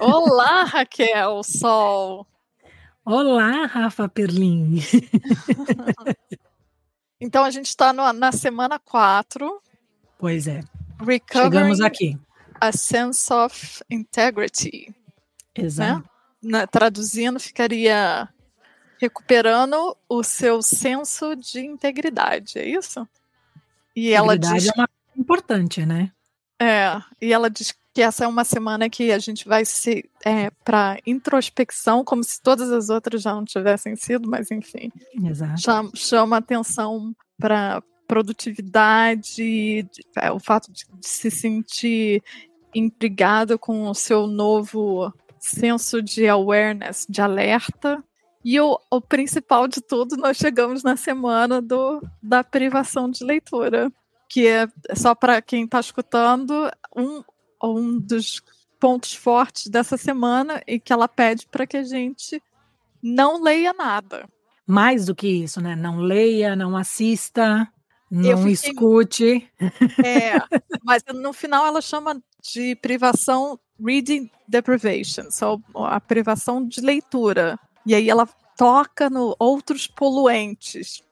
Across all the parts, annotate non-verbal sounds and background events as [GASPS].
Olá, Raquel Sol. Olá, Rafa Perlin. [LAUGHS] então a gente está na semana 4. Pois é. Chegamos aqui. A sense of integrity. Né? Exato. Né? Traduzindo, ficaria recuperando o seu senso de integridade, é isso? E ela diz... é uma importante, né? É, e ela diz que essa é uma semana que a gente vai se é, para introspecção, como se todas as outras já não tivessem sido, mas enfim. Exato. Chama, chama atenção para produtividade, é, o fato de, de se sentir intrigado com o seu novo senso de awareness, de alerta. E o, o principal de tudo, nós chegamos na semana do, da privação de leitura que é só para quem está escutando, um, um dos pontos fortes dessa semana e que ela pede para que a gente não leia nada. Mais do que isso, né? Não leia, não assista, não fiquei... escute. É, mas no final ela chama de privação reading deprivation, só a privação de leitura. E aí ela toca no outros poluentes,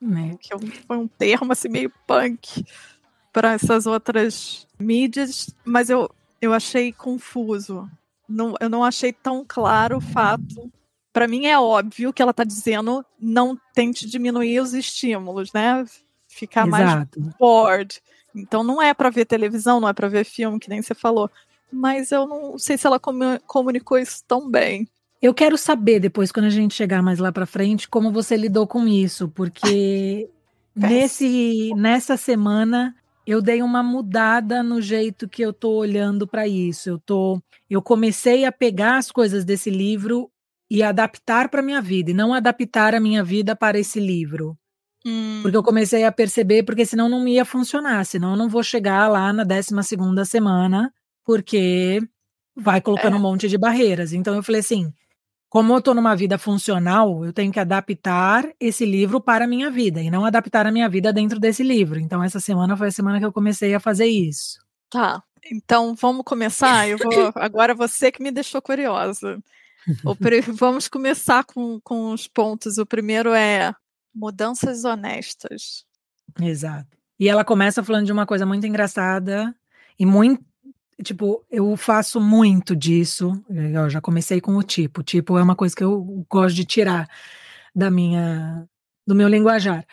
né? Que foi um termo assim meio punk para essas outras mídias, mas eu, eu achei confuso. Não, eu não achei tão claro o fato. Para mim é óbvio que ela está dizendo não tente diminuir os estímulos, né? Ficar Exato. mais bored. Então não é para ver televisão, não é para ver filme, que nem você falou. Mas eu não sei se ela comunicou isso tão bem. Eu quero saber depois, quando a gente chegar mais lá para frente, como você lidou com isso, porque [LAUGHS] nesse nessa semana eu dei uma mudada no jeito que eu tô olhando para isso. Eu tô, eu comecei a pegar as coisas desse livro e adaptar para minha vida, e não adaptar a minha vida para esse livro. Hum. Porque eu comecei a perceber, porque senão não ia funcionar, senão eu não vou chegar lá na 12 segunda semana, porque vai colocando é. um monte de barreiras. Então eu falei assim, como eu estou numa vida funcional, eu tenho que adaptar esse livro para a minha vida e não adaptar a minha vida dentro desse livro. Então, essa semana foi a semana que eu comecei a fazer isso. Tá. Então, vamos começar? Eu vou. [LAUGHS] Agora você que me deixou curiosa. Vamos começar com, com os pontos. O primeiro é mudanças honestas. Exato. E ela começa falando de uma coisa muito engraçada e muito tipo, eu faço muito disso. Eu já comecei com o tipo. Tipo é uma coisa que eu gosto de tirar da minha do meu linguajar.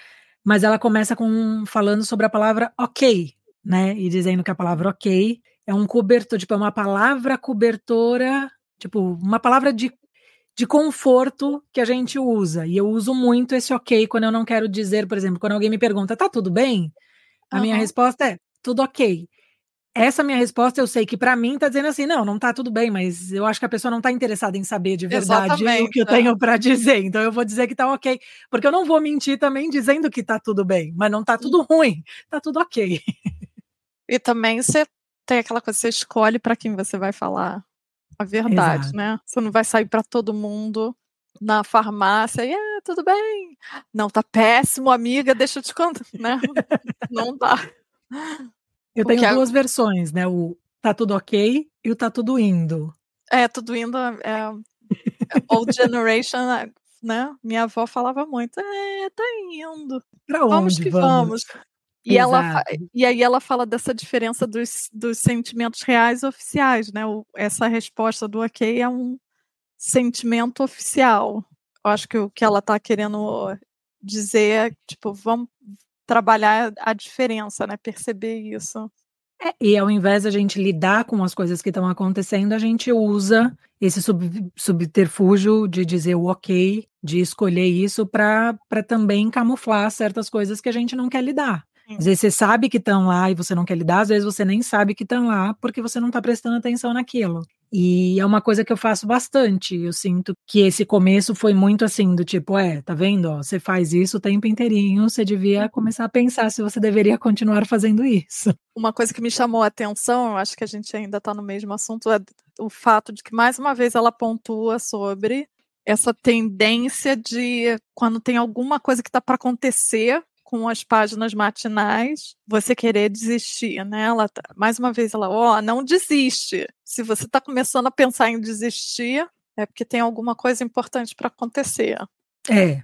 Mas ela começa com falando sobre a palavra ok, né? E dizendo que a palavra ok é um cobertor, tipo, é uma palavra cobertora, tipo, uma palavra de, de conforto que a gente usa. E eu uso muito esse ok quando eu não quero dizer, por exemplo, quando alguém me pergunta, tá tudo bem? A uhum. minha resposta é tudo ok essa minha resposta eu sei que para mim tá dizendo assim, não, não tá tudo bem, mas eu acho que a pessoa não tá interessada em saber de verdade Exatamente, o que eu tenho para [LAUGHS] dizer. Então eu vou dizer que tá ok, porque eu não vou mentir também dizendo que tá tudo bem, mas não tá tudo ruim, tá tudo ok. E também você tem aquela coisa, você escolhe para quem você vai falar a verdade, Exato. né? Você não vai sair para todo mundo na farmácia e ah, tudo bem. Não, tá péssimo, amiga, deixa eu te contar, né? [LAUGHS] não dá. Eu tenho Porque duas a... versões, né? O tá tudo ok e o tá tudo indo. É, tudo indo. É, é old generation, né? Minha avó falava muito. É, tá indo. Pra vamos onde que vamos. vamos. E, ela, e aí ela fala dessa diferença dos, dos sentimentos reais e oficiais, né? O, essa resposta do ok é um sentimento oficial. Eu acho que o que ela está querendo dizer é, tipo, vamos, trabalhar a diferença, né? Perceber isso. É, e ao invés da gente lidar com as coisas que estão acontecendo, a gente usa esse sub, subterfúgio de dizer o ok, de escolher isso para também camuflar certas coisas que a gente não quer lidar. Às vezes você sabe que estão lá e você não quer lidar, às vezes você nem sabe que estão lá porque você não está prestando atenção naquilo. E é uma coisa que eu faço bastante. Eu sinto que esse começo foi muito assim, do tipo, é, tá vendo? Ó, você faz isso o tempo inteirinho, você devia começar a pensar se você deveria continuar fazendo isso. Uma coisa que me chamou a atenção, eu acho que a gente ainda está no mesmo assunto, é o fato de que, mais uma vez, ela pontua sobre essa tendência de quando tem alguma coisa que está para acontecer, com as páginas matinais, você querer desistir, né? Ela, tá, mais uma vez, ela, ó, oh, não desiste. Se você está começando a pensar em desistir, é porque tem alguma coisa importante para acontecer. É.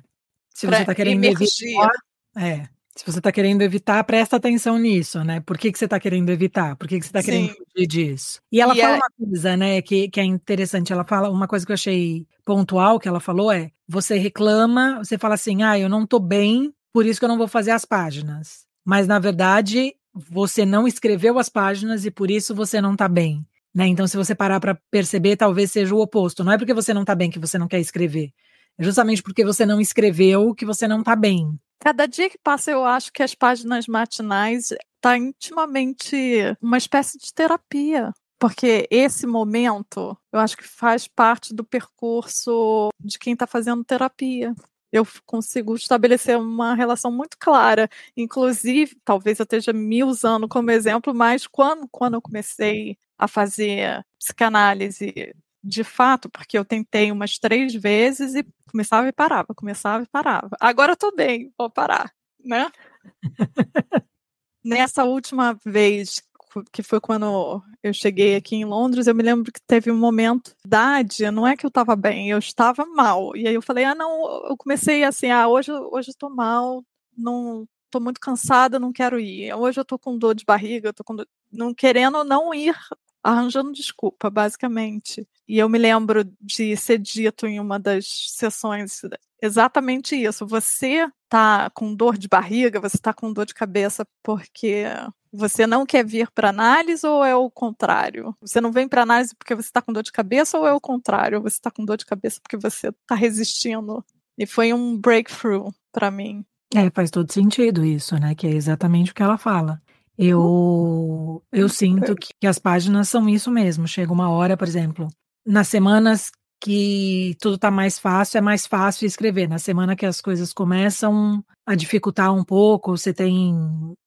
Se você está querendo evitar, é. Se você está querendo evitar, presta atenção nisso, né? Por que, que você está querendo evitar? Por que, que você está querendo fugir disso? E ela e fala é... uma coisa, né, que, que é interessante. Ela fala uma coisa que eu achei pontual que ela falou é: você reclama, você fala assim, ah, eu não estou bem por isso que eu não vou fazer as páginas. Mas, na verdade, você não escreveu as páginas e por isso você não está bem. Né? Então, se você parar para perceber, talvez seja o oposto. Não é porque você não está bem que você não quer escrever. É justamente porque você não escreveu que você não está bem. Cada dia que passa, eu acho que as páginas matinais está intimamente uma espécie de terapia. Porque esse momento, eu acho que faz parte do percurso de quem está fazendo terapia eu consigo estabelecer uma relação muito clara. Inclusive, talvez eu esteja me usando como exemplo, mas quando, quando eu comecei a fazer psicanálise de fato, porque eu tentei umas três vezes e começava e parava, começava e parava. Agora eu tô bem, vou parar, né? [LAUGHS] Nessa última vez que foi quando eu cheguei aqui em Londres, eu me lembro que teve um momento, idade, não é que eu estava bem, eu estava mal. E aí eu falei, ah, não, eu comecei assim, ah, hoje, hoje eu tô mal, não tô muito cansada, não quero ir. Hoje eu tô com dor de barriga, tô com dor, não querendo não ir, arranjando desculpa, basicamente. E eu me lembro de ser dito em uma das sessões exatamente isso. Você tá com dor de barriga, você tá com dor de cabeça porque você não quer vir para análise ou é o contrário? Você não vem para análise porque você está com dor de cabeça ou é o contrário? Você está com dor de cabeça porque você está resistindo? E foi um breakthrough para mim. É, faz todo sentido isso, né? Que é exatamente o que ela fala. Eu, eu sinto que, que as páginas são isso mesmo. Chega uma hora, por exemplo, nas semanas que tudo está mais fácil, é mais fácil escrever. Na semana que as coisas começam a dificultar um pouco, você tem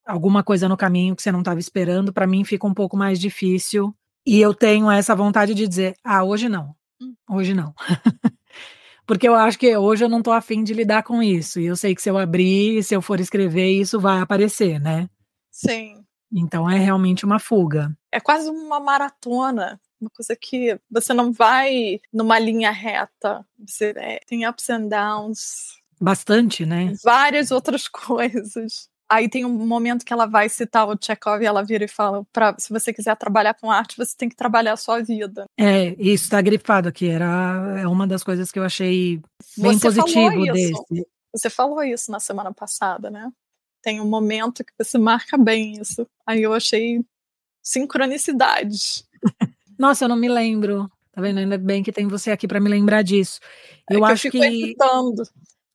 alguma coisa no caminho que você não estava esperando, para mim fica um pouco mais difícil. E eu tenho essa vontade de dizer: ah, hoje não. Hum. Hoje não. [LAUGHS] Porque eu acho que hoje eu não estou afim de lidar com isso. E eu sei que se eu abrir, se eu for escrever, isso vai aparecer, né? Sim. Então é realmente uma fuga. É quase uma maratona uma coisa que você não vai numa linha reta. Você é, tem ups and downs. Bastante, né? Várias outras [LAUGHS] coisas. Aí tem um momento que ela vai citar o Chekhov e ela vira e fala: pra, se você quiser trabalhar com arte, você tem que trabalhar a sua vida. É, isso está grifado aqui. Era é uma das coisas que eu achei bem você positivo desse. Você falou isso na semana passada, né? Tem um momento que você marca bem isso. Aí eu achei sincronicidade. [LAUGHS] Nossa, eu não me lembro. Tá vendo? Ainda bem que tem você aqui para me lembrar disso. É eu que acho eu fico que. Escutando.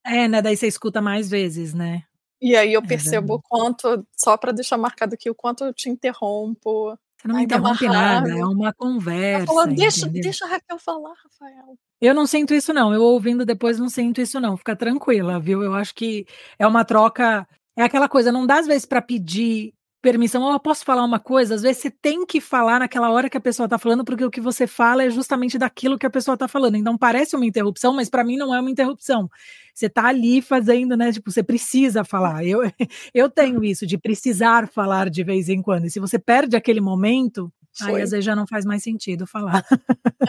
É, né? Daí você escuta mais vezes, né? E aí eu é percebo o quanto, só para deixar marcado aqui, o quanto eu te interrompo. Você não interrompe nada, é uma conversa. Falou, deixa, deixa a Raquel falar, Rafael. Eu não sinto isso, não. Eu ouvindo depois não sinto isso, não. Fica tranquila, viu? Eu acho que é uma troca. É aquela coisa, não dá às vezes para pedir permissão, oh, eu posso falar uma coisa? Às vezes você tem que falar naquela hora que a pessoa está falando, porque o que você fala é justamente daquilo que a pessoa está falando. Então parece uma interrupção, mas para mim não é uma interrupção. Você está ali fazendo, né? Tipo, você precisa falar. Eu, [LAUGHS] eu tenho isso de precisar falar de vez em quando. E se você perde aquele momento, Foi. aí às vezes já não faz mais sentido falar.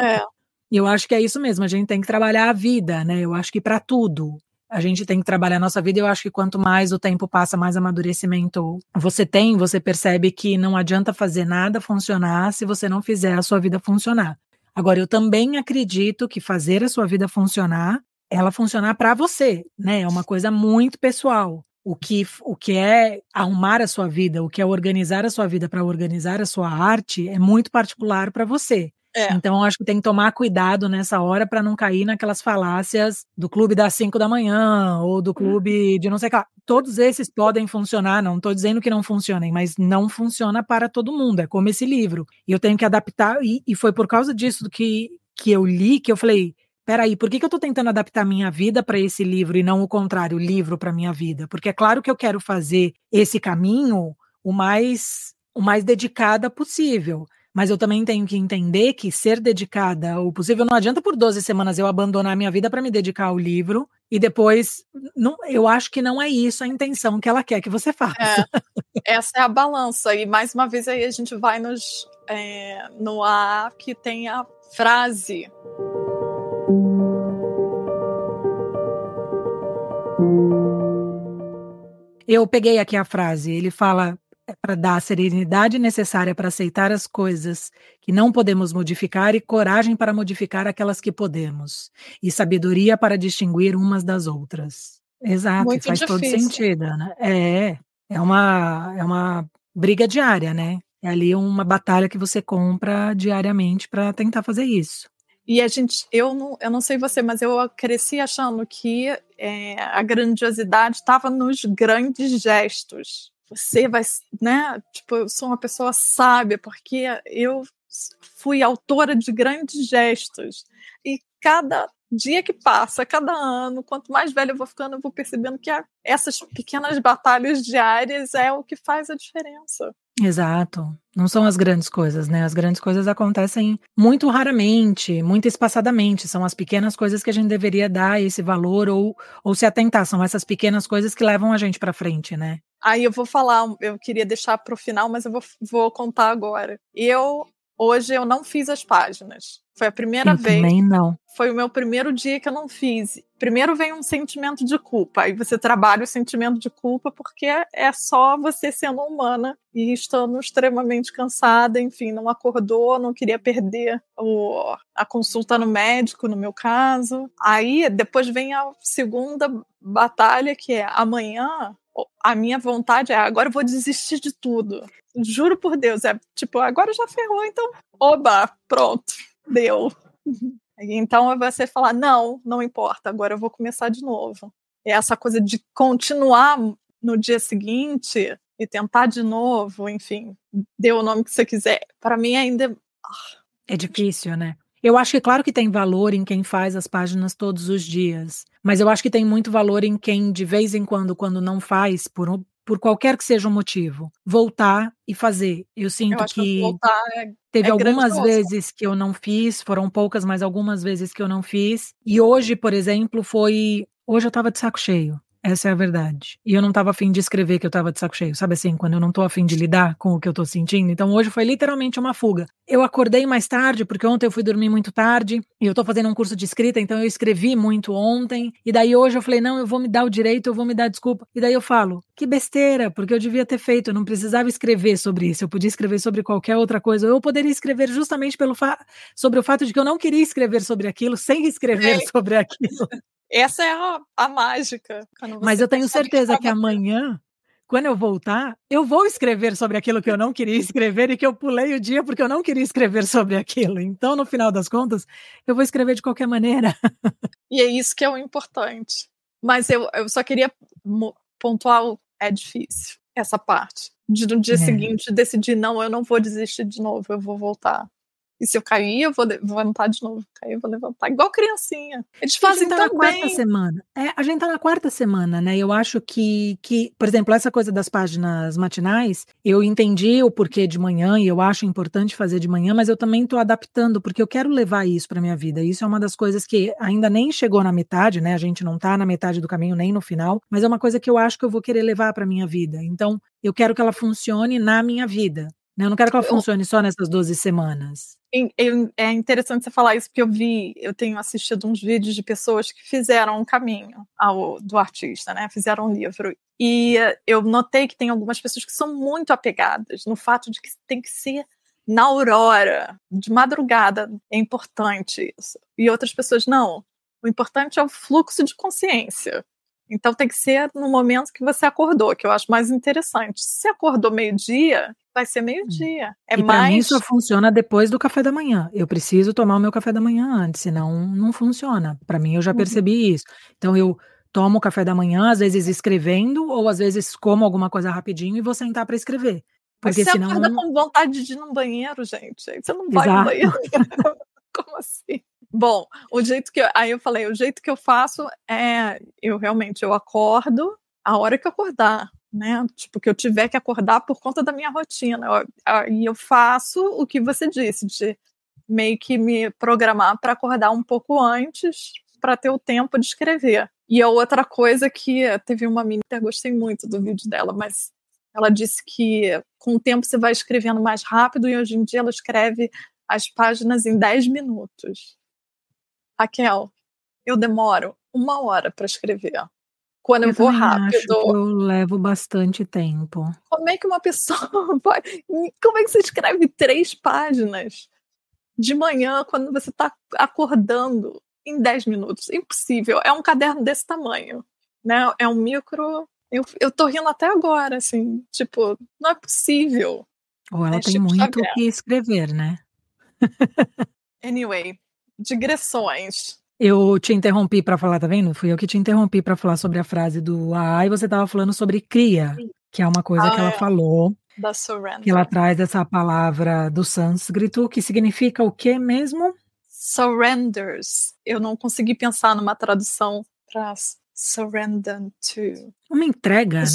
É. [LAUGHS] Eu acho que é isso mesmo, a gente tem que trabalhar a vida, né? Eu acho que para tudo a gente tem que trabalhar a nossa vida. Eu acho que quanto mais o tempo passa, mais amadurecimento você tem, você percebe que não adianta fazer nada funcionar se você não fizer a sua vida funcionar. Agora, eu também acredito que fazer a sua vida funcionar, ela funcionar para você, né? É uma coisa muito pessoal. O que, o que é arrumar a sua vida, o que é organizar a sua vida para organizar a sua arte, é muito particular para você. É. Então, acho que tem que tomar cuidado nessa hora para não cair naquelas falácias do clube das 5 da manhã ou do clube de não sei o que. Todos esses podem funcionar, não estou dizendo que não funcionem, mas não funciona para todo mundo. É como esse livro. E eu tenho que adaptar, e, e foi por causa disso que, que eu li que eu falei. Peraí, por que, que eu estou tentando adaptar minha vida para esse livro e não o contrário, o livro para minha vida? Porque é claro que eu quero fazer esse caminho o mais o mais dedicada possível mas eu também tenho que entender que ser dedicada o possível não adianta por 12 semanas eu abandonar minha vida para me dedicar ao livro e depois não, eu acho que não é isso a intenção que ela quer que você faça. É, [LAUGHS] essa é a balança e mais uma vez aí a gente vai nos é, no A que tem a frase. Eu peguei aqui a frase. Ele fala: é para dar a serenidade necessária para aceitar as coisas que não podemos modificar e coragem para modificar aquelas que podemos, e sabedoria para distinguir umas das outras. Exato, Muito faz difícil. todo sentido, né? É, é uma, é uma briga diária, né? É ali uma batalha que você compra diariamente para tentar fazer isso. E a gente, eu não, eu não sei você, mas eu cresci achando que é, a grandiosidade estava nos grandes gestos você vai, né? Tipo, eu sou uma pessoa sábia porque eu fui autora de grandes gestos. E cada dia que passa, cada ano, quanto mais velho eu vou ficando, eu vou percebendo que essas pequenas batalhas diárias é o que faz a diferença. Exato. Não são as grandes coisas, né? As grandes coisas acontecem muito raramente, muito espaçadamente. São as pequenas coisas que a gente deveria dar esse valor ou, ou se atentar. São essas pequenas coisas que levam a gente para frente, né? Aí eu vou falar, eu queria deixar para o final, mas eu vou, vou contar agora. Eu hoje eu não fiz as páginas. Foi a primeira eu vez. Também não. Foi o meu primeiro dia que eu não fiz. Primeiro vem um sentimento de culpa. Aí você trabalha o sentimento de culpa porque é só você sendo humana e estando extremamente cansada, enfim, não acordou, não queria perder o, a consulta no médico, no meu caso. Aí depois vem a segunda batalha que é amanhã a minha vontade é agora eu vou desistir de tudo. Juro por Deus, é tipo, agora já ferrou, então, oba, pronto, deu. [LAUGHS] Então você falar, não, não importa, agora eu vou começar de novo. É essa coisa de continuar no dia seguinte e tentar de novo, enfim, dê o nome que você quiser. Para mim ainda é difícil, né? Eu acho que claro que tem valor em quem faz as páginas todos os dias, mas eu acho que tem muito valor em quem de vez em quando, quando não faz, por, por qualquer que seja o motivo, voltar e fazer. Eu sinto eu que, que é, teve é algumas vezes que eu não fiz, foram poucas, mas algumas vezes que eu não fiz. E hoje, por exemplo, foi. Hoje eu tava de saco cheio. Essa é a verdade. E eu não estava afim de escrever que eu estava de saco cheio, sabe assim, quando eu não estou afim de lidar com o que eu estou sentindo. Então hoje foi literalmente uma fuga. Eu acordei mais tarde, porque ontem eu fui dormir muito tarde, e eu estou fazendo um curso de escrita, então eu escrevi muito ontem, e daí hoje eu falei, não, eu vou me dar o direito, eu vou me dar desculpa. E daí eu falo, que besteira, porque eu devia ter feito, eu não precisava escrever sobre isso, eu podia escrever sobre qualquer outra coisa, eu poderia escrever justamente pelo sobre o fato de que eu não queria escrever sobre aquilo sem escrever é. sobre aquilo. Essa é a, a mágica. Mas eu tenho certeza que, que amanhã, quando eu voltar, eu vou escrever sobre aquilo que eu não queria escrever e que eu pulei o dia porque eu não queria escrever [LAUGHS] sobre aquilo. Então, no final das contas, eu vou escrever de qualquer maneira. [LAUGHS] E é isso que é o importante. Mas eu, eu só queria pontuar: é difícil essa parte. De no dia é. seguinte decidir, não, eu não vou desistir de novo, eu vou voltar. E se eu cair, eu vou levantar de novo. Cair, eu vou levantar. Igual criancinha. Eles fazem tá tão na quarta semana. É, a gente tá na quarta semana, né? Eu acho que, que, por exemplo, essa coisa das páginas matinais, eu entendi o porquê de manhã e eu acho importante fazer de manhã, mas eu também tô adaptando, porque eu quero levar isso para minha vida. Isso é uma das coisas que ainda nem chegou na metade, né? A gente não tá na metade do caminho nem no final, mas é uma coisa que eu acho que eu vou querer levar para minha vida. Então, eu quero que ela funcione na minha vida. Né? Eu não quero que ela funcione só nessas 12 semanas. É interessante você falar isso, porque eu vi, eu tenho assistido uns vídeos de pessoas que fizeram um caminho ao, do artista, né? Fizeram um livro. E eu notei que tem algumas pessoas que são muito apegadas no fato de que tem que ser na aurora, de madrugada, é importante isso. E outras pessoas, não. O importante é o fluxo de consciência. Então tem que ser no momento que você acordou, que eu acho mais interessante. Se você acordou meio-dia, vai ser meio-dia. É e mais. mim só funciona depois do café da manhã. Eu preciso tomar o meu café da manhã antes, senão não funciona. Para mim, eu já uhum. percebi isso. Então, eu tomo o café da manhã, às vezes escrevendo, ou às vezes como alguma coisa rapidinho e vou sentar para escrever. Porque Mas você senão. Você com vontade de ir no banheiro, gente. Você não vai Exato. no banheiro. [LAUGHS] Como assim? Bom, o jeito que eu, aí eu falei, o jeito que eu faço é eu realmente eu acordo a hora que eu acordar, né? Tipo que eu tiver que acordar por conta da minha rotina. E eu, faço o que você disse de meio que me programar para acordar um pouco antes para ter o tempo de escrever. E a outra coisa que teve uma menina, eu gostei muito do vídeo dela, mas ela disse que com o tempo você vai escrevendo mais rápido e hoje em dia ela escreve as páginas em 10 minutos. Raquel, eu demoro uma hora para escrever. Quando eu, eu vou rápido. eu levo bastante tempo. Como é que uma pessoa [LAUGHS] pode. Como é que você escreve três páginas de manhã quando você está acordando em 10 minutos? Impossível. É um caderno desse tamanho. Né? É um micro. Eu, eu tô rindo até agora, assim. Tipo, não é possível. Ou ela é, tem tipo muito o que escrever, né? [LAUGHS] anyway, digressões. Eu te interrompi para falar, tá vendo? Fui eu que te interrompi para falar sobre a frase do A e você estava falando sobre cria, que é uma coisa ah, que ela é. falou. Da surrender. Que ela traz essa palavra do sânscrito, que significa o que mesmo? Surrenders. Eu não consegui pensar numa tradução para surrender to. Uma entrega, né?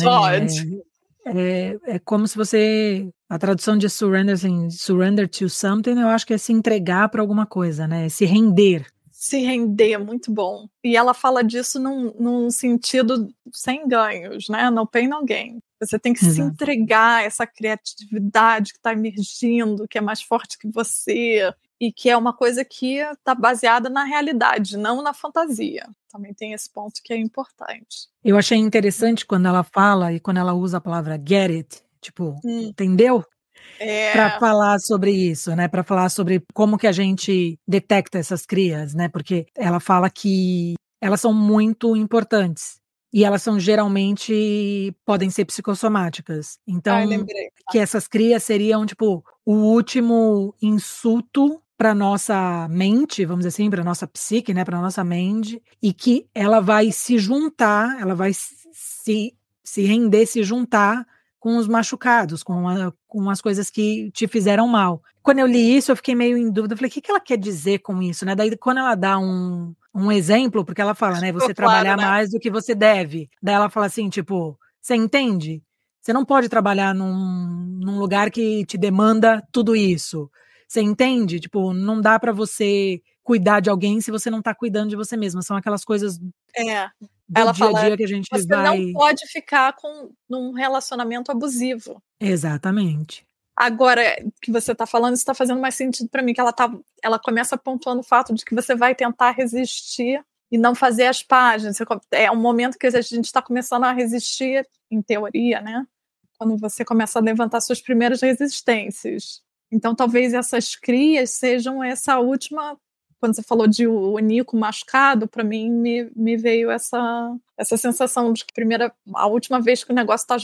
É, é como se você. A tradução de surrender, assim, surrender to something, eu acho que é se entregar para alguma coisa, né? Se render. Se render, muito bom. E ela fala disso num, num sentido sem ganhos, né? No pain, no gain. Você tem que Exato. se entregar a essa criatividade que está emergindo, que é mais forte que você, e que é uma coisa que está baseada na realidade, não na fantasia. Também tem esse ponto que é importante. Eu achei interessante quando ela fala e quando ela usa a palavra get it, tipo, hum. entendeu? É. Para falar sobre isso, né? Para falar sobre como que a gente detecta essas crias, né? Porque ela fala que elas são muito importantes e elas são geralmente podem ser psicossomáticas. Então, Ai, que essas crias seriam tipo o último insulto para nossa mente, vamos dizer assim, para nossa psique, né, para nossa mente, e que ela vai se juntar, ela vai se, se render, se juntar com os machucados, com, a, com as coisas que te fizeram mal. Quando eu li isso, eu fiquei meio em dúvida, eu falei, o que, que ela quer dizer com isso, né? Daí, quando ela dá um, um exemplo, porque ela fala, né, você claro, trabalhar né? mais do que você deve. Daí ela fala assim, tipo, você entende? Você não pode trabalhar num, num lugar que te demanda tudo isso. Você entende? Tipo, não dá para você cuidar de alguém se você não tá cuidando de você mesma. São aquelas coisas é. do Ela dia fala, a dia que a gente você vai. Não pode ficar com num relacionamento abusivo. Exatamente. Agora que você está falando, isso está fazendo mais sentido para mim, que ela tá, ela começa pontuando o fato de que você vai tentar resistir e não fazer as páginas. É um momento que a gente está começando a resistir, em teoria, né? Quando você começa a levantar suas primeiras resistências. Então, talvez essas crias sejam essa última. Quando você falou de o Nico machucado, para mim me, me veio essa, essa sensação de que primeira, a última vez que o negócio está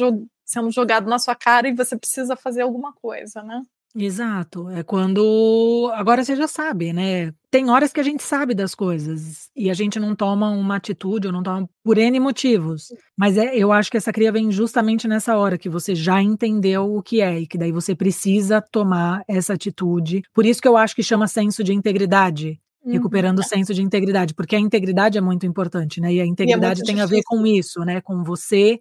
sendo jogado na sua cara e você precisa fazer alguma coisa, né? Exato. É quando. Agora você já sabe, né? Tem horas que a gente sabe das coisas e a gente não toma uma atitude ou não toma por N motivos. Mas é, eu acho que essa cria vem justamente nessa hora que você já entendeu o que é e que daí você precisa tomar essa atitude. Por isso que eu acho que chama senso de integridade. Uhum. Recuperando o senso de integridade, porque a integridade é muito importante, né? E a integridade e é tem a ver com isso, né? Com você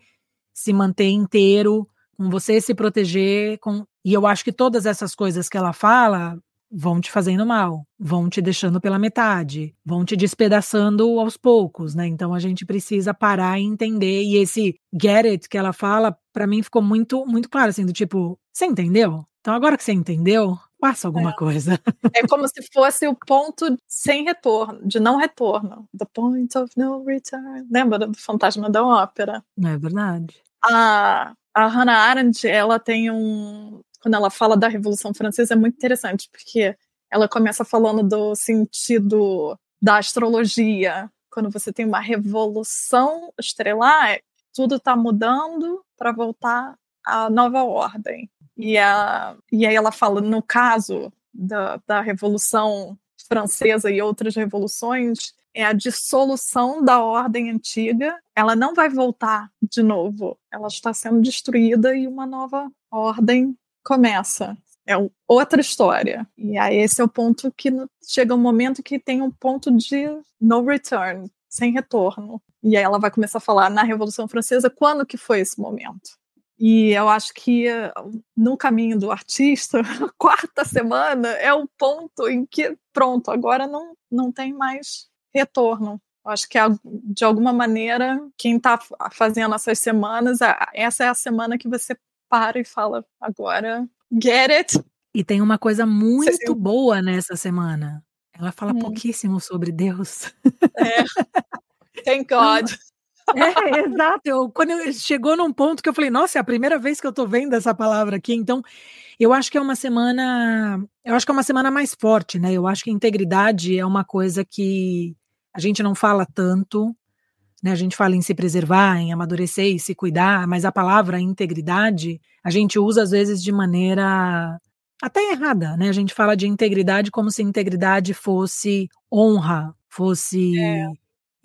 se manter inteiro, com você se proteger, com e eu acho que todas essas coisas que ela fala vão te fazendo mal, vão te deixando pela metade, vão te despedaçando aos poucos, né? Então a gente precisa parar e entender. E esse get it que ela fala, para mim ficou muito muito claro assim, do tipo, você entendeu? Então agora que você entendeu, faça alguma é. coisa. É como se fosse o ponto sem retorno, de não retorno. The point of no return. Lembra do Fantasma da Ópera? É verdade. A, a Hannah Arendt, ela tem um, quando ela fala da Revolução Francesa, é muito interessante, porque ela começa falando do sentido da astrologia. Quando você tem uma revolução estrelar, tudo está mudando para voltar à nova ordem. E, a, e aí ela fala, no caso da, da Revolução Francesa e outras revoluções, é a dissolução da ordem antiga. Ela não vai voltar de novo. Ela está sendo destruída e uma nova ordem começa. É outra história. E aí esse é o ponto que chega um momento que tem um ponto de no return, sem retorno. E aí ela vai começar a falar na Revolução Francesa quando que foi esse momento. E eu acho que no caminho do artista, a [LAUGHS] quarta semana é o ponto em que, pronto, agora não, não tem mais retorno. Eu acho que, de alguma maneira, quem está fazendo essas semanas, essa é a semana que você para e fala, agora, get it. E tem uma coisa muito boa nessa semana. Ela fala hum. pouquíssimo sobre Deus. É. [LAUGHS] Thank God. [LAUGHS] É, exato. Eu, quando eu, chegou num ponto que eu falei, nossa, é a primeira vez que eu tô vendo essa palavra aqui, então eu acho que é uma semana, eu acho que é uma semana mais forte, né? Eu acho que integridade é uma coisa que a gente não fala tanto, né? A gente fala em se preservar, em amadurecer e se cuidar, mas a palavra integridade a gente usa às vezes de maneira até errada, né? A gente fala de integridade como se integridade fosse honra, fosse é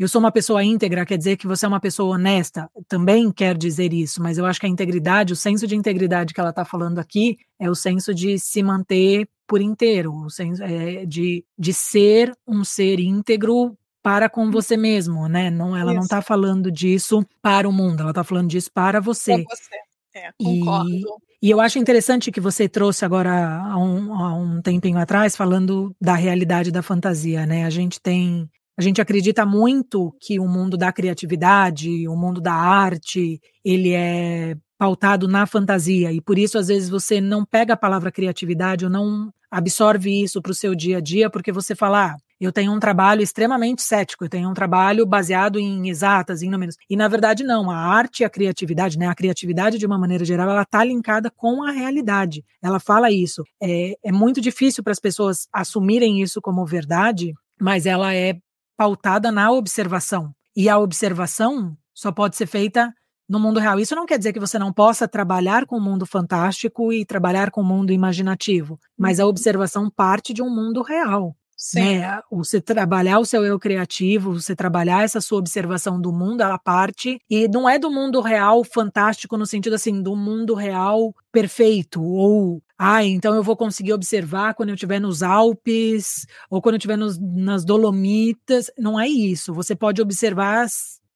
eu sou uma pessoa íntegra, quer dizer que você é uma pessoa honesta, também quer dizer isso, mas eu acho que a integridade, o senso de integridade que ela está falando aqui, é o senso de se manter por inteiro, o senso é, de, de ser um ser íntegro para com você mesmo, né? Não, ela isso. não está falando disso para o mundo, ela está falando disso para você. Para você. É, concordo. E, e eu acho interessante que você trouxe agora há um, há um tempinho atrás, falando da realidade da fantasia, né? A gente tem a gente acredita muito que o mundo da criatividade, o mundo da arte, ele é pautado na fantasia e por isso às vezes você não pega a palavra criatividade ou não absorve isso para o seu dia a dia porque você fala, ah, eu tenho um trabalho extremamente cético, eu tenho um trabalho baseado em exatas, em números. E na verdade não, a arte e a criatividade, né? A criatividade de uma maneira geral, ela está linkada com a realidade. Ela fala isso. É, é muito difícil para as pessoas assumirem isso como verdade, mas ela é pautada na observação. E a observação só pode ser feita no mundo real. Isso não quer dizer que você não possa trabalhar com o mundo fantástico e trabalhar com o mundo imaginativo, mas a uhum. observação parte de um mundo real. Sim. Né? Você trabalhar o seu eu criativo, você trabalhar essa sua observação do mundo, ela parte, e não é do mundo real fantástico no sentido assim, do mundo real perfeito, ou ah, então eu vou conseguir observar quando eu estiver nos Alpes, ou quando eu estiver nos, nas Dolomitas. Não é isso. Você pode observar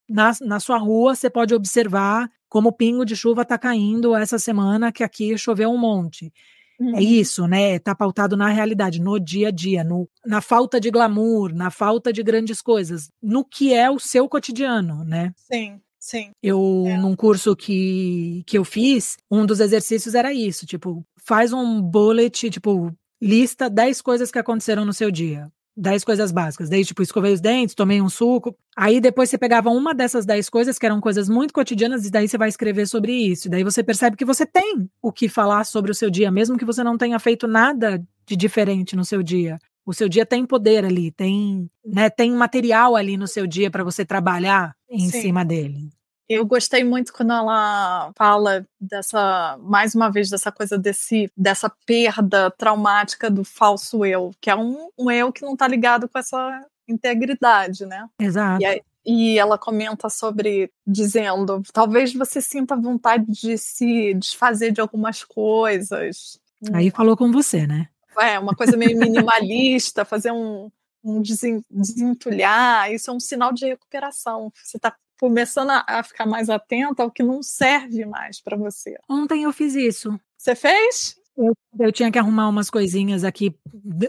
na, na sua rua, você pode observar como o pingo de chuva está caindo essa semana, que aqui choveu um monte. É uhum. É isso, né? Tá pautado na realidade, no dia a dia, no, na falta de glamour, na falta de grandes coisas, no que é o seu cotidiano, né? Sim. Sim. Eu, é. num curso que, que eu fiz, um dos exercícios era isso, tipo, faz um bullet, tipo, lista 10 coisas que aconteceram no seu dia. 10 coisas básicas. Daí, tipo, escovei os dentes, tomei um suco. Aí depois você pegava uma dessas 10 coisas, que eram coisas muito cotidianas, e daí você vai escrever sobre isso. E daí você percebe que você tem o que falar sobre o seu dia, mesmo que você não tenha feito nada de diferente no seu dia. O seu dia tem poder ali, tem, né, tem material ali no seu dia para você trabalhar em Sim. cima dele. Eu gostei muito quando ela fala dessa, mais uma vez, dessa coisa desse, dessa perda traumática do falso eu, que é um, um eu que não está ligado com essa integridade, né? Exato. E, aí, e ela comenta sobre, dizendo, talvez você sinta vontade de se desfazer de algumas coisas. Aí falou com você, né? É, uma coisa meio minimalista, fazer um, um desentulhar, isso é um sinal de recuperação. Você está começando a, ficar mais atenta ao que não serve mais para você. Ontem eu fiz isso. Você fez? Eu, eu, tinha que arrumar umas coisinhas aqui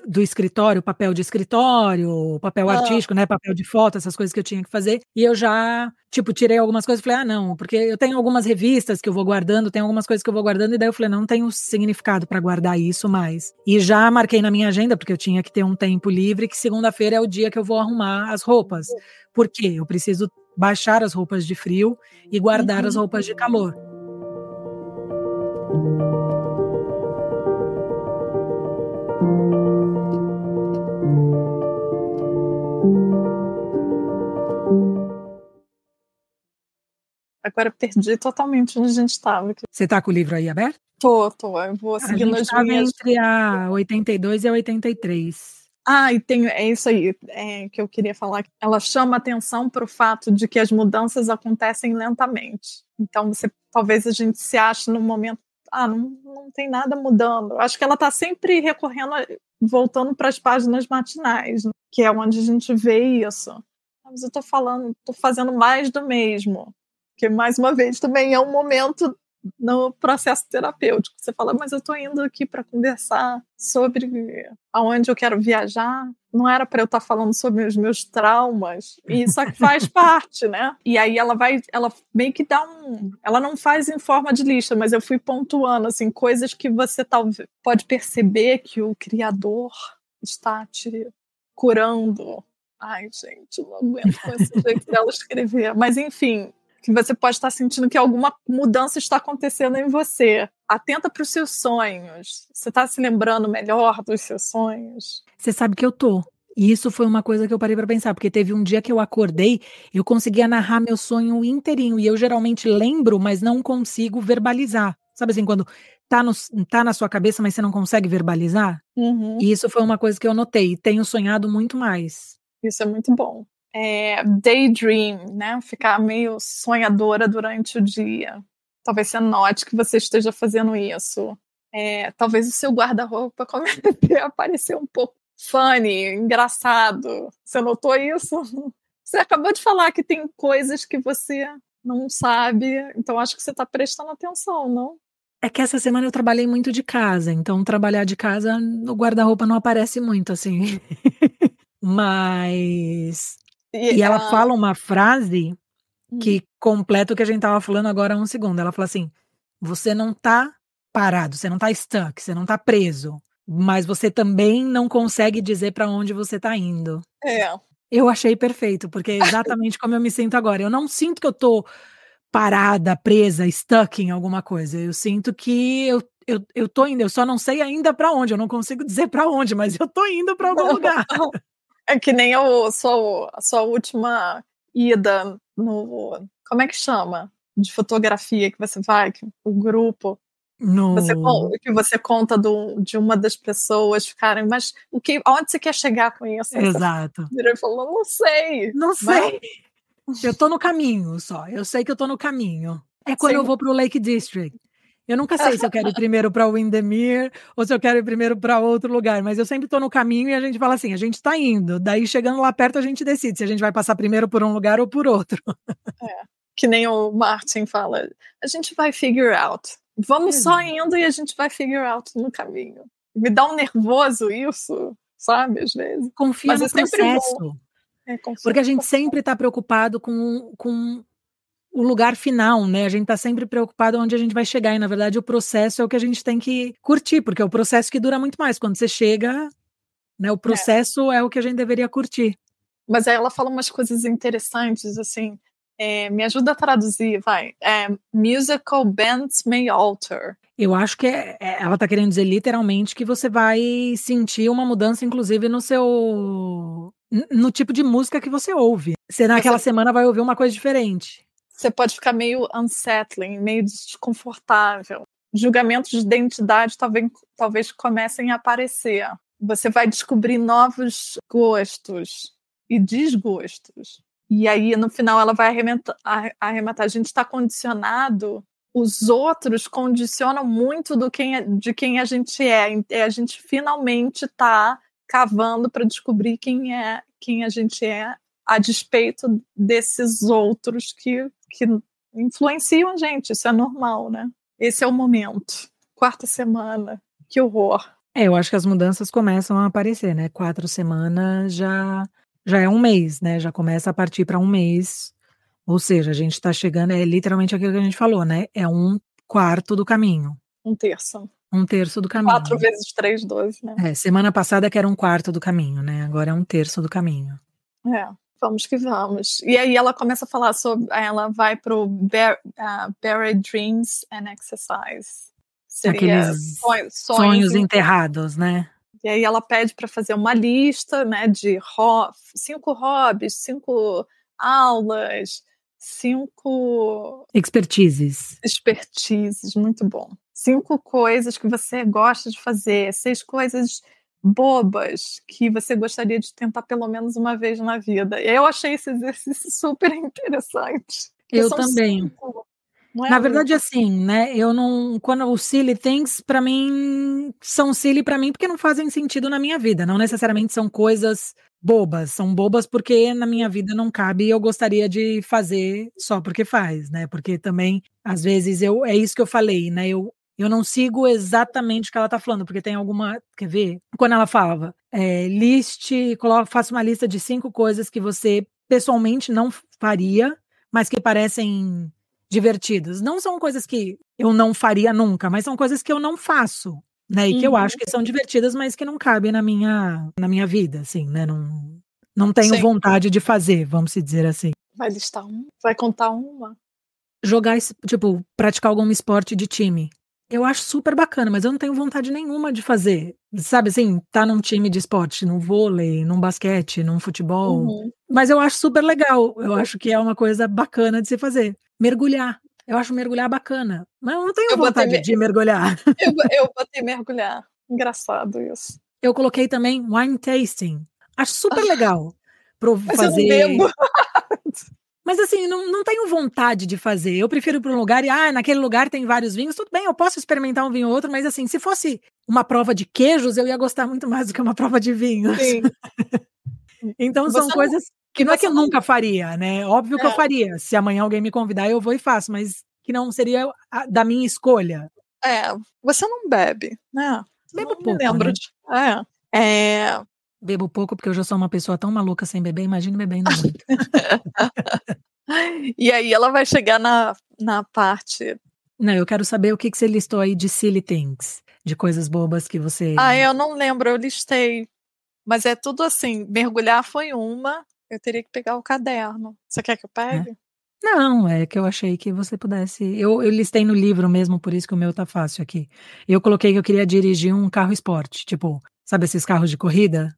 do escritório, papel de escritório, papel ah. artístico, né, papel de foto, essas coisas que eu tinha que fazer. E eu já, tipo, tirei algumas coisas e falei, ah, não, porque eu tenho algumas revistas que eu vou guardando, tem algumas coisas que eu vou guardando, e daí eu falei, não, não tenho significado para guardar isso mais. E já marquei na minha agenda, porque eu tinha que ter um tempo livre, que segunda-feira é o dia que eu vou arrumar as roupas. Por quê? Eu preciso baixar as roupas de frio e guardar uhum. as roupas de calor. Agora perdi totalmente onde a gente estava. Você está com o livro aí aberto? Tô, tô. Eu vou seguindo a as gente minhas. entre a 82 e a 83. Ah, e tem, é isso aí é, que eu queria falar. Ela chama atenção para o fato de que as mudanças acontecem lentamente. Então, você, talvez a gente se ache no momento, ah, não, não tem nada mudando. Acho que ela está sempre recorrendo, voltando para as páginas matinais, né, que é onde a gente vê isso. Mas eu estou falando, estou fazendo mais do mesmo. Que, mais uma vez, também é um momento no processo terapêutico. Você fala, mas eu estou indo aqui para conversar sobre aonde eu quero viajar. Não era para eu estar tá falando sobre os meus traumas. E isso faz [LAUGHS] parte, né? E aí ela vai, ela meio que dá um, ela não faz em forma de lista, mas eu fui pontuando assim coisas que você talvez pode perceber que o criador está te curando. Ai, gente, não aguento com esse jeito dela escrever. Mas enfim, que você pode estar sentindo que alguma mudança está acontecendo em você. Atenta para os seus sonhos. Você está se lembrando melhor dos seus sonhos? Você sabe que eu tô. E isso foi uma coisa que eu parei para pensar, porque teve um dia que eu acordei, eu conseguia narrar meu sonho inteirinho, e eu geralmente lembro, mas não consigo verbalizar. Sabe assim, quando tá, no, tá na sua cabeça, mas você não consegue verbalizar? Uhum. E isso foi uma coisa que eu notei. Tenho sonhado muito mais. Isso é muito bom é, daydream, né? Ficar meio sonhadora durante o dia. Talvez você note que você esteja fazendo isso. É, talvez o seu guarda-roupa [LAUGHS] comece a aparecer um pouco funny, engraçado. Você notou isso? [LAUGHS] Você acabou de falar que tem coisas que você não sabe, então acho que você está prestando atenção, não? É que essa semana eu trabalhei muito de casa, então trabalhar de casa no guarda-roupa não aparece muito assim. [LAUGHS] Mas e, e ela a... fala uma frase hum. que completa o que a gente tava falando agora há um segundo. Ela fala assim: você não tá parado, você não tá stuck, você não tá preso, mas você também não consegue dizer para onde você tá indo. É. Eu achei perfeito, porque é exatamente como eu me sinto agora. Eu não sinto que eu tô parada, presa, stuck em alguma coisa. Eu sinto que eu, eu, eu tô indo, eu só não sei ainda para onde, eu não consigo dizer para onde, mas eu tô indo para algum lugar. [LAUGHS] É que nem a sua, a sua última ida no. Como é que chama? De fotografia que você vai, que, o grupo. No... Você, que você conta do, de uma das pessoas ficarem, mas o que, aonde você quer chegar com isso? Exato. Ele falou, não sei. Não sei. Mas... Eu tô no caminho só. Eu sei que eu tô no caminho. É quando Sim. eu vou pro Lake District. Eu nunca sei se eu quero ir primeiro para Windermere ou se eu quero ir primeiro para outro lugar, mas eu sempre estou no caminho e a gente fala assim: a gente está indo. Daí chegando lá perto a gente decide se a gente vai passar primeiro por um lugar ou por outro. É, que nem o Martin fala: a gente vai figure out. Vamos é. só indo e a gente vai figure out no caminho. Me dá um nervoso isso, sabe, às vezes. Confia mas no é processo. É, porque a gente sempre está preocupado com, com o lugar final, né? A gente tá sempre preocupado onde a gente vai chegar e na verdade o processo é o que a gente tem que curtir, porque é o processo que dura muito mais. Quando você chega, né, o é. processo é, é o que a gente deveria curtir. Mas aí ela fala umas coisas interessantes, assim, é, me ajuda a traduzir, vai. É, musical bands may alter. Eu acho que é, é ela está querendo dizer literalmente que você vai sentir uma mudança, inclusive, no seu. no tipo de música que você ouve. Você naquela semana vai ouvir uma coisa diferente você pode ficar meio unsettling, meio desconfortável. Julgamentos de identidade talvez, talvez comecem a aparecer. Você vai descobrir novos gostos e desgostos. E aí, no final, ela vai arrematar. arrematar. A gente está condicionado, os outros condicionam muito do quem, é, de quem a gente é. E a gente finalmente está cavando para descobrir quem é quem a gente é a despeito desses outros que que influenciam a gente, isso é normal, né? Esse é o momento. Quarta semana, que horror. É, eu acho que as mudanças começam a aparecer, né? Quatro semanas já já é um mês, né? Já começa a partir para um mês. Ou seja, a gente está chegando, é literalmente aquilo que a gente falou, né? É um quarto do caminho. Um terço. Um terço do caminho. Quatro vezes três, doze, né? É, semana passada que era um quarto do caminho, né? Agora é um terço do caminho. É. Vamos que vamos. E aí ela começa a falar sobre. Ela vai para o uh, Buried Dreams and Exercise. Seria Aqueles sonhos, sonhos enterrados, né? E aí ela pede para fazer uma lista, né, de ho cinco hobbies, cinco aulas, cinco expertises. Expertises, muito bom. cinco coisas que você gosta de fazer, seis coisas bobas que você gostaria de tentar pelo menos uma vez na vida. Eu achei esse exercício [LAUGHS] super interessante. Eu também. Cinco. É Na verdade, assim, né? Eu não. Quando o silly things, para mim, são silly para mim porque não fazem sentido na minha vida. Não necessariamente são coisas bobas. São bobas porque na minha vida não cabe e eu gostaria de fazer só porque faz, né? Porque também, às vezes, eu é isso que eu falei, né? Eu, eu não sigo exatamente o que ela tá falando, porque tem alguma. Quer ver? Quando ela falava, é, liste, coloca, faça uma lista de cinco coisas que você pessoalmente não faria, mas que parecem divertidas. Não são coisas que eu não faria nunca, mas são coisas que eu não faço, né? E uhum. que eu uhum. acho que são divertidas, mas que não cabem na minha, na minha vida, assim, né? Não, não tenho Sim. vontade de fazer, vamos dizer assim. Vai listar um? Vai contar uma? Jogar, tipo, praticar algum esporte de time. Eu acho super bacana, mas eu não tenho vontade nenhuma de fazer. Sabe assim, tá num time de esporte, num vôlei, num basquete, num futebol. Uhum. Mas eu acho super legal. Eu acho que é uma coisa bacana de se fazer. Mergulhar. Eu acho mergulhar bacana. Mas eu não tenho eu vontade de mergulhar. [LAUGHS] Eu, eu botei mergulhar. Engraçado isso. Eu coloquei também wine tasting. Acho super legal. Pro Mas fazer. Eu não bebo. [LAUGHS] Mas assim, não, não tenho vontade de fazer. Eu prefiro ir para um lugar e, ah, naquele lugar tem vários vinhos, tudo bem, eu posso experimentar um vinho ou outro, mas assim, se fosse uma prova de queijos, eu ia gostar muito mais do que uma prova de vinhos. Sim. [LAUGHS] então você são coisas que não é que eu nunca faria, né? Óbvio é. que eu é. faria. Se amanhã alguém me convidar, eu vou e faço, mas que não seria a, da minha escolha. É, você não bebe, né? Bebo não pouco. lembro né? de. É. é. Bebo pouco porque eu já sou uma pessoa tão maluca sem beber, imagine bebendo muito. [LAUGHS] e aí ela vai chegar na, na parte. Não, eu quero saber o que, que você listou aí de silly things, de coisas bobas que você. Ah, eu não lembro, eu listei. Mas é tudo assim, mergulhar foi uma, eu teria que pegar o caderno. Você quer que eu é? pegue? É. Não, é que eu achei que você pudesse. Eu, eu listei no livro mesmo, por isso que o meu tá fácil aqui. Eu coloquei que eu queria dirigir um carro esporte, tipo, sabe esses carros de corrida?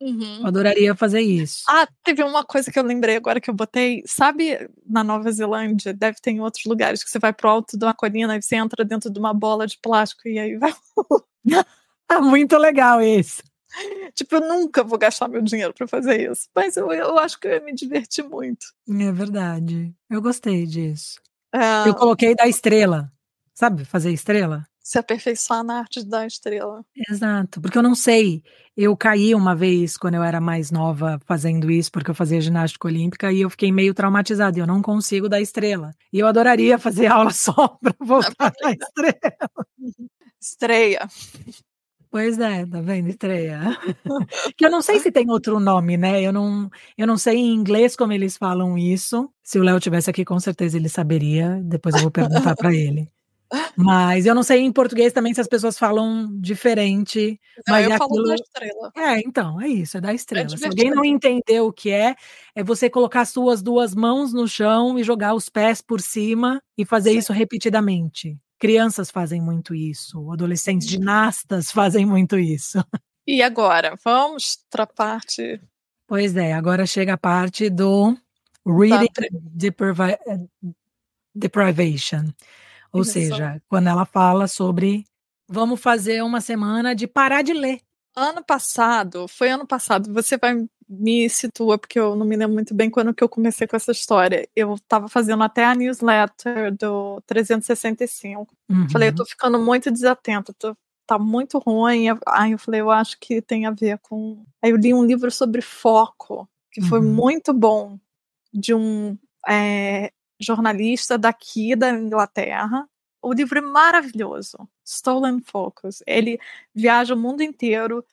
Uhum. Eu adoraria fazer isso. Ah, teve uma coisa que eu lembrei agora que eu botei. Sabe, na Nova Zelândia, deve ter em outros lugares, que você vai pro alto de uma colina e você entra dentro de uma bola de plástico e aí vai. [LAUGHS] [LAUGHS] ah, muito legal isso. Tipo, eu nunca vou gastar meu dinheiro para fazer isso. Mas eu, eu acho que eu ia me divertir muito. É verdade. Eu gostei disso. É... Eu coloquei da estrela. Sabe fazer estrela? Se aperfeiçoar na arte da estrela. Exato, porque eu não sei. Eu caí uma vez quando eu era mais nova fazendo isso, porque eu fazia ginástica olímpica e eu fiquei meio traumatizada. Eu não consigo dar estrela. E eu adoraria fazer aula [LAUGHS] só para voltar na estrela. Estreia. Pois é, tá vendo? Estreia. [LAUGHS] que eu não sei se tem outro nome, né? Eu não, eu não sei em inglês como eles falam isso. Se o Léo tivesse aqui, com certeza ele saberia. Depois eu vou perguntar para [LAUGHS] ele. Mas eu não sei em português também se as pessoas falam diferente. Não, mas eu é falo aquilo... da estrela. É, então, é isso, é da é estrela. É se alguém não entendeu o que é, é você colocar suas duas mãos no chão e jogar os pés por cima e fazer Sim. isso repetidamente. Crianças fazem muito isso, adolescentes ginastas fazem muito isso. E agora, vamos para a parte. Pois é, agora chega a parte do reading depriva deprivation. Ou seja, quando ela fala sobre vamos fazer uma semana de parar de ler. Ano passado, foi ano passado, você vai me situa, porque eu não me lembro muito bem quando que eu comecei com essa história. Eu estava fazendo até a newsletter do 365. Uhum. Falei, eu tô ficando muito desatento, tô, tá muito ruim. Aí eu falei, eu acho que tem a ver com. Aí eu li um livro sobre foco, que foi uhum. muito bom, de um é, jornalista daqui da Inglaterra. O livro é maravilhoso, Stolen Focus. Ele viaja o mundo inteiro,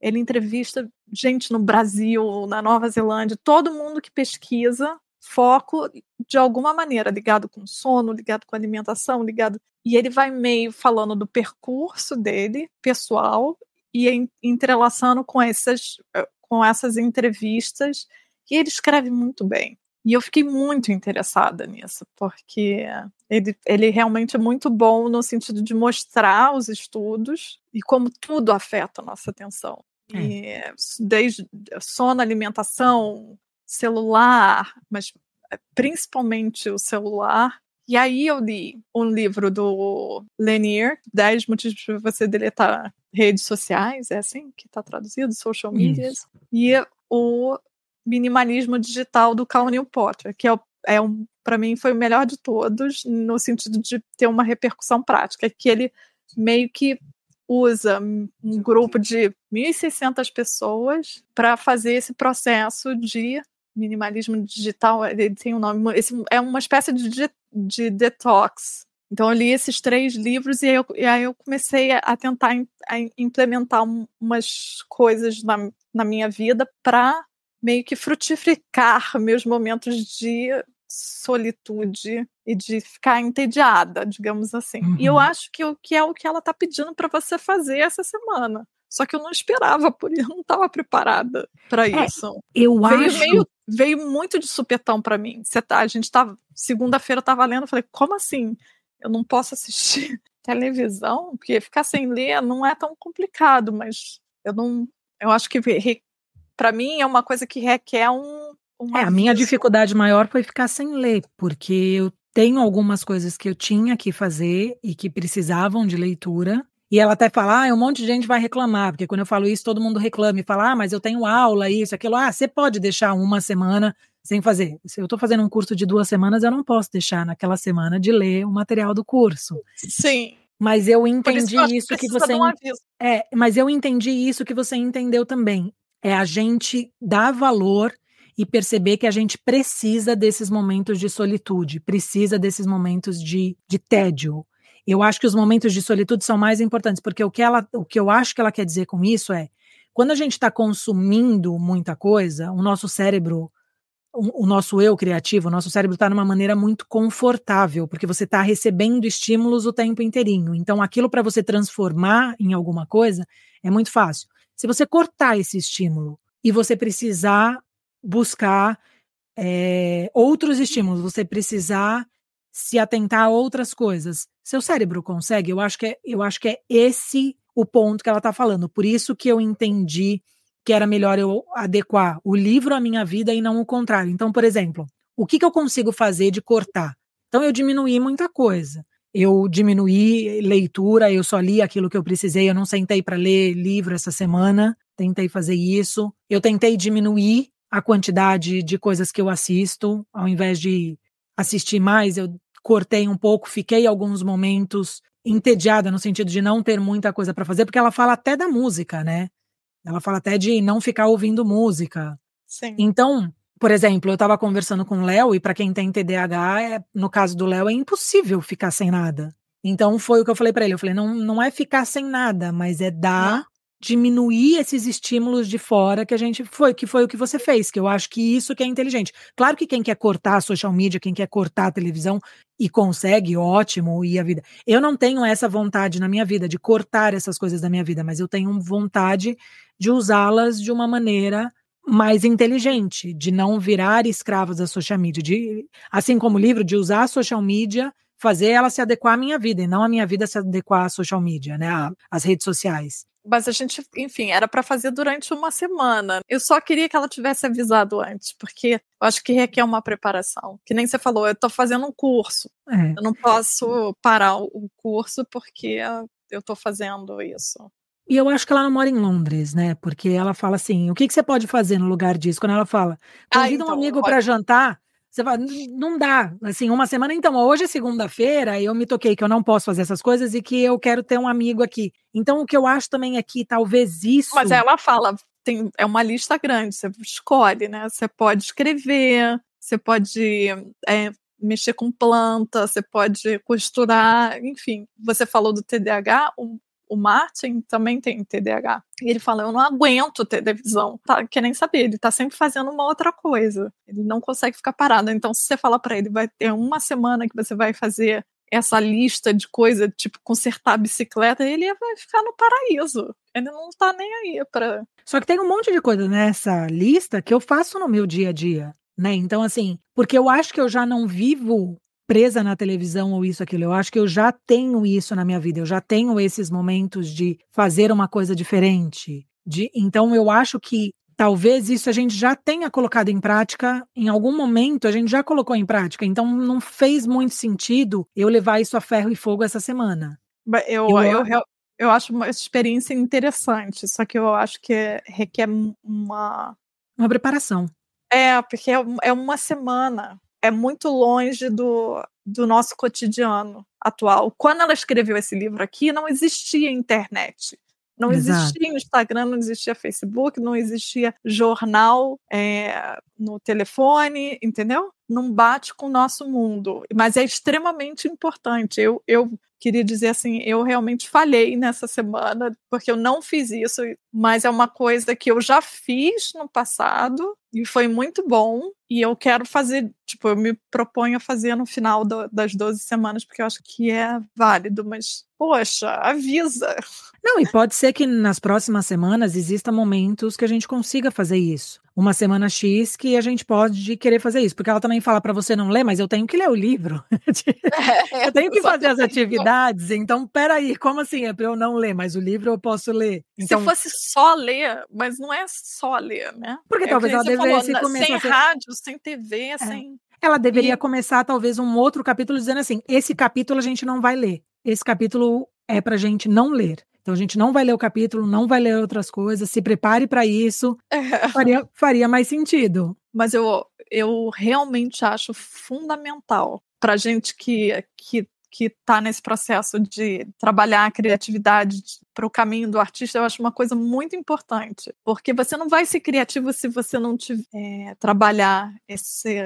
ele entrevista gente no Brasil, na Nova Zelândia, todo mundo que pesquisa foco de alguma maneira ligado com sono, ligado com alimentação, ligado e ele vai meio falando do percurso dele pessoal e entrelaçando com essas com essas entrevistas e ele escreve muito bem. E eu fiquei muito interessada nisso, porque ele, ele realmente é muito bom no sentido de mostrar os estudos e como tudo afeta a nossa atenção. É. E desde sono, alimentação, celular, mas eh, principalmente o celular, E aí eu li um livro do Lanier, 10 motivos para você deletar redes sociais, é assim que está traduzido, social media, e o minimalismo digital do Cal New Potter, que é, é um, para mim foi o melhor de todos, no sentido de ter uma repercussão prática, que ele meio que usa um grupo de 1.600 pessoas para fazer esse processo de minimalismo digital. Ele tem um nome, esse é uma espécie de, de detox. Então eu li esses três livros e aí eu, e aí eu comecei a tentar a implementar umas coisas na, na minha vida para meio que frutificar meus momentos de solitude e de ficar entediada, digamos assim. Uhum. E eu uhum. acho que o que é o que ela está pedindo para você fazer essa semana. Só que eu não esperava, por isso não estava preparada para é, isso. Eu veio acho. Meio, veio muito de supetão para mim. Tá, a gente estava segunda-feira estava lendo, eu falei, como assim? Eu não posso assistir [LAUGHS] televisão, porque ficar sem ler não é tão complicado, mas eu não, eu acho que para mim é uma coisa que requer um é, a minha dificuldade maior foi ficar sem ler, porque eu tenho algumas coisas que eu tinha que fazer e que precisavam de leitura. E ela até fala, ah, um monte de gente vai reclamar, porque quando eu falo isso, todo mundo reclama e fala, ah, mas eu tenho aula, isso, aquilo. Ah, você pode deixar uma semana sem fazer. Se eu estou fazendo um curso de duas semanas, eu não posso deixar naquela semana de ler o material do curso. Sim. Mas eu entendi isso, isso que você. Um é, mas eu entendi isso que você entendeu também. É a gente dar valor e perceber que a gente precisa desses momentos de solitude, precisa desses momentos de, de tédio. Eu acho que os momentos de solitude são mais importantes, porque o que, ela, o que eu acho que ela quer dizer com isso é quando a gente está consumindo muita coisa, o nosso cérebro, o, o nosso eu criativo, o nosso cérebro está numa maneira muito confortável, porque você está recebendo estímulos o tempo inteirinho. Então, aquilo para você transformar em alguma coisa é muito fácil. Se você cortar esse estímulo e você precisar buscar é, outros estímulos, você precisar se atentar a outras coisas. Seu cérebro consegue? Eu acho que é, eu acho que é esse o ponto que ela está falando. Por isso que eu entendi que era melhor eu adequar o livro à minha vida e não o contrário. Então, por exemplo, o que, que eu consigo fazer de cortar? Então, eu diminuí muita coisa. Eu diminuí leitura, eu só li aquilo que eu precisei, eu não sentei para ler livro essa semana, tentei fazer isso. Eu tentei diminuir a quantidade de coisas que eu assisto, ao invés de assistir mais, eu cortei um pouco, fiquei alguns momentos entediada no sentido de não ter muita coisa para fazer, porque ela fala até da música, né? Ela fala até de não ficar ouvindo música. Sim. Então, por exemplo, eu estava conversando com o Léo e para quem tem TDAH, é, no caso do Léo é impossível ficar sem nada. Então foi o que eu falei para ele, eu falei, não, não é ficar sem nada, mas é dar diminuir esses estímulos de fora que a gente foi, que foi o que você fez, que eu acho que isso que é inteligente. Claro que quem quer cortar a social media, quem quer cortar a televisão e consegue, ótimo, e a vida. Eu não tenho essa vontade na minha vida de cortar essas coisas da minha vida, mas eu tenho vontade de usá-las de uma maneira mais inteligente, de não virar escravos da social media, de assim como o livro de usar a social media fazer ela se adequar à minha vida e não a minha vida se adequar à social media, né, às redes sociais. Mas a gente, enfim, era para fazer durante uma semana. Eu só queria que ela tivesse avisado antes, porque eu acho que requer uma preparação. Que nem você falou, eu estou fazendo um curso. É. Eu não posso parar o curso porque eu estou fazendo isso. E eu acho que ela não mora em Londres, né? Porque ela fala assim: o que, que você pode fazer no lugar disso? Quando ela fala, convida ah, então, um amigo para jantar, você fala, não dá. Assim, uma semana, então, hoje é segunda-feira, eu me toquei que eu não posso fazer essas coisas e que eu quero ter um amigo aqui. Então, o que eu acho também é que talvez isso. Mas ela fala, tem, é uma lista grande, você escolhe, né? Você pode escrever, você pode é, mexer com planta, você pode costurar, enfim. Você falou do TDAH, o o Martin também tem TDAH. E ele fala: Eu não aguento televisão. Tá, quer nem saber, ele tá sempre fazendo uma outra coisa. Ele não consegue ficar parado. Então, se você falar para ele, vai ter uma semana que você vai fazer essa lista de coisa, tipo consertar a bicicleta, ele vai ficar no paraíso. Ele não tá nem aí para. Só que tem um monte de coisa nessa lista que eu faço no meu dia a dia, né? Então, assim, porque eu acho que eu já não vivo presa na televisão ou isso, aquilo. Eu acho que eu já tenho isso na minha vida, eu já tenho esses momentos de fazer uma coisa diferente. De, então, eu acho que talvez isso a gente já tenha colocado em prática, em algum momento a gente já colocou em prática, então não fez muito sentido eu levar isso a ferro e fogo essa semana. Eu, eu, eu, eu acho uma experiência interessante, só que eu acho que requer uma. Uma preparação. É, porque é, é uma semana. É muito longe do, do nosso cotidiano atual. Quando ela escreveu esse livro aqui, não existia internet. Não Exato. existia Instagram, não existia Facebook, não existia jornal é, no telefone, entendeu? Não bate com o nosso mundo. Mas é extremamente importante. Eu, eu queria dizer assim, eu realmente falhei nessa semana, porque eu não fiz isso, mas é uma coisa que eu já fiz no passado e foi muito bom. E eu quero fazer, tipo, eu me proponho a fazer no final do, das 12 semanas, porque eu acho que é válido, mas, poxa, avisa. Não, e pode ser que nas próximas semanas exista momentos que a gente consiga fazer isso uma semana X que a gente pode querer fazer isso, porque ela também fala para você não ler, mas eu tenho que ler o livro. É, [LAUGHS] eu tenho que fazer as atividades, então peraí, como assim? É para eu não ler, mas o livro eu posso ler. Então, Se fosse só ler, mas não é só ler, né? Porque é talvez ela devesse falou, sem ser... rádio, sem TV, é. sem ela deveria e... começar talvez um outro capítulo dizendo assim: esse capítulo a gente não vai ler. Esse capítulo é para gente não ler. Então a gente não vai ler o capítulo, não vai ler outras coisas, se prepare para isso. É. [LAUGHS] Faria, faria mais sentido. Mas eu, eu realmente acho fundamental para gente que, que que está nesse processo de trabalhar a criatividade para o caminho do artista, eu acho uma coisa muito importante, porque você não vai ser criativo se você não tiver, é, trabalhar esse,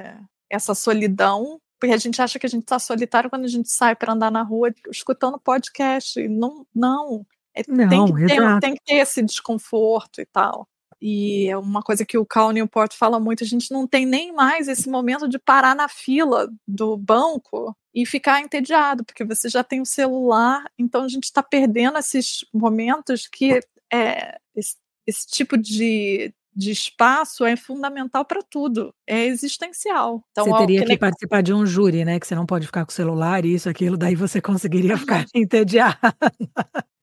essa solidão porque a gente acha que a gente está solitário quando a gente sai para andar na rua escutando podcast. Não, não. É, Não, tem, que ter, tem que ter esse desconforto e tal. E é uma coisa que o Cal Newport fala muito, a gente não tem nem mais esse momento de parar na fila do banco e ficar entediado, porque você já tem o celular, então a gente está perdendo esses momentos que é, esse, esse tipo de, de espaço é fundamental para tudo, é existencial. Então, você teria que, participar de um júri, né? Que você não pode ficar com o celular, isso, aquilo, daí você [LAUGHS] conseguiria ficar entediado.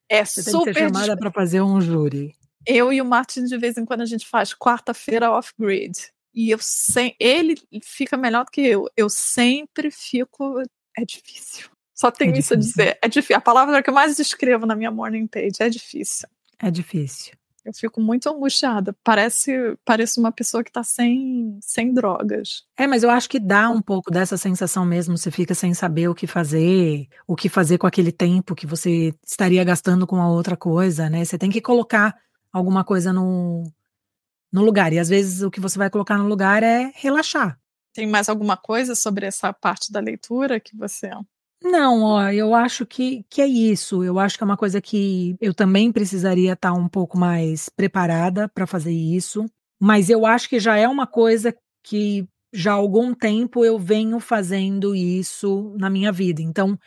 É Você super. Tem que ser chamada para fazer um júri. Eu e o Martin, de vez em quando, a gente faz quarta-feira off-grid. E eu sem... ele fica melhor do que eu. Eu sempre fico. É difícil. Só tenho é isso a dizer. É difícil. A palavra que eu mais escrevo na minha morning page é difícil. É difícil. Eu fico muito angustiada. Parece, parece uma pessoa que está sem, sem drogas. É, mas eu acho que dá um pouco dessa sensação mesmo. Você fica sem saber o que fazer, o que fazer com aquele tempo que você estaria gastando com a outra coisa, né? Você tem que colocar alguma coisa no, no lugar. E às vezes o que você vai colocar no lugar é relaxar. Tem mais alguma coisa sobre essa parte da leitura que você não, ó, eu acho que, que é isso. Eu acho que é uma coisa que eu também precisaria estar um pouco mais preparada para fazer isso. Mas eu acho que já é uma coisa que já há algum tempo eu venho fazendo isso na minha vida. Então,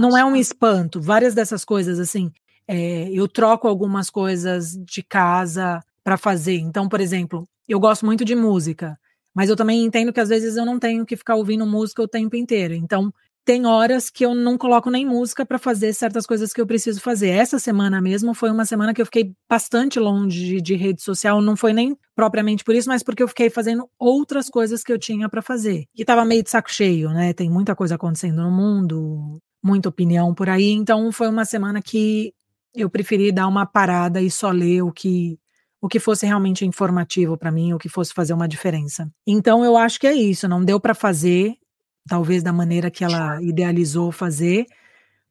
não é um espanto. Várias dessas coisas, assim, é, eu troco algumas coisas de casa para fazer. Então, por exemplo, eu gosto muito de música, mas eu também entendo que às vezes eu não tenho que ficar ouvindo música o tempo inteiro. Então, tem horas que eu não coloco nem música para fazer certas coisas que eu preciso fazer. Essa semana mesmo foi uma semana que eu fiquei bastante longe de, de rede social, não foi nem propriamente por isso, mas porque eu fiquei fazendo outras coisas que eu tinha para fazer. E tava meio de saco cheio, né? Tem muita coisa acontecendo no mundo, muita opinião por aí, então foi uma semana que eu preferi dar uma parada e só ler o que o que fosse realmente informativo para mim, o que fosse fazer uma diferença. Então eu acho que é isso, não deu para fazer talvez da maneira que ela idealizou fazer,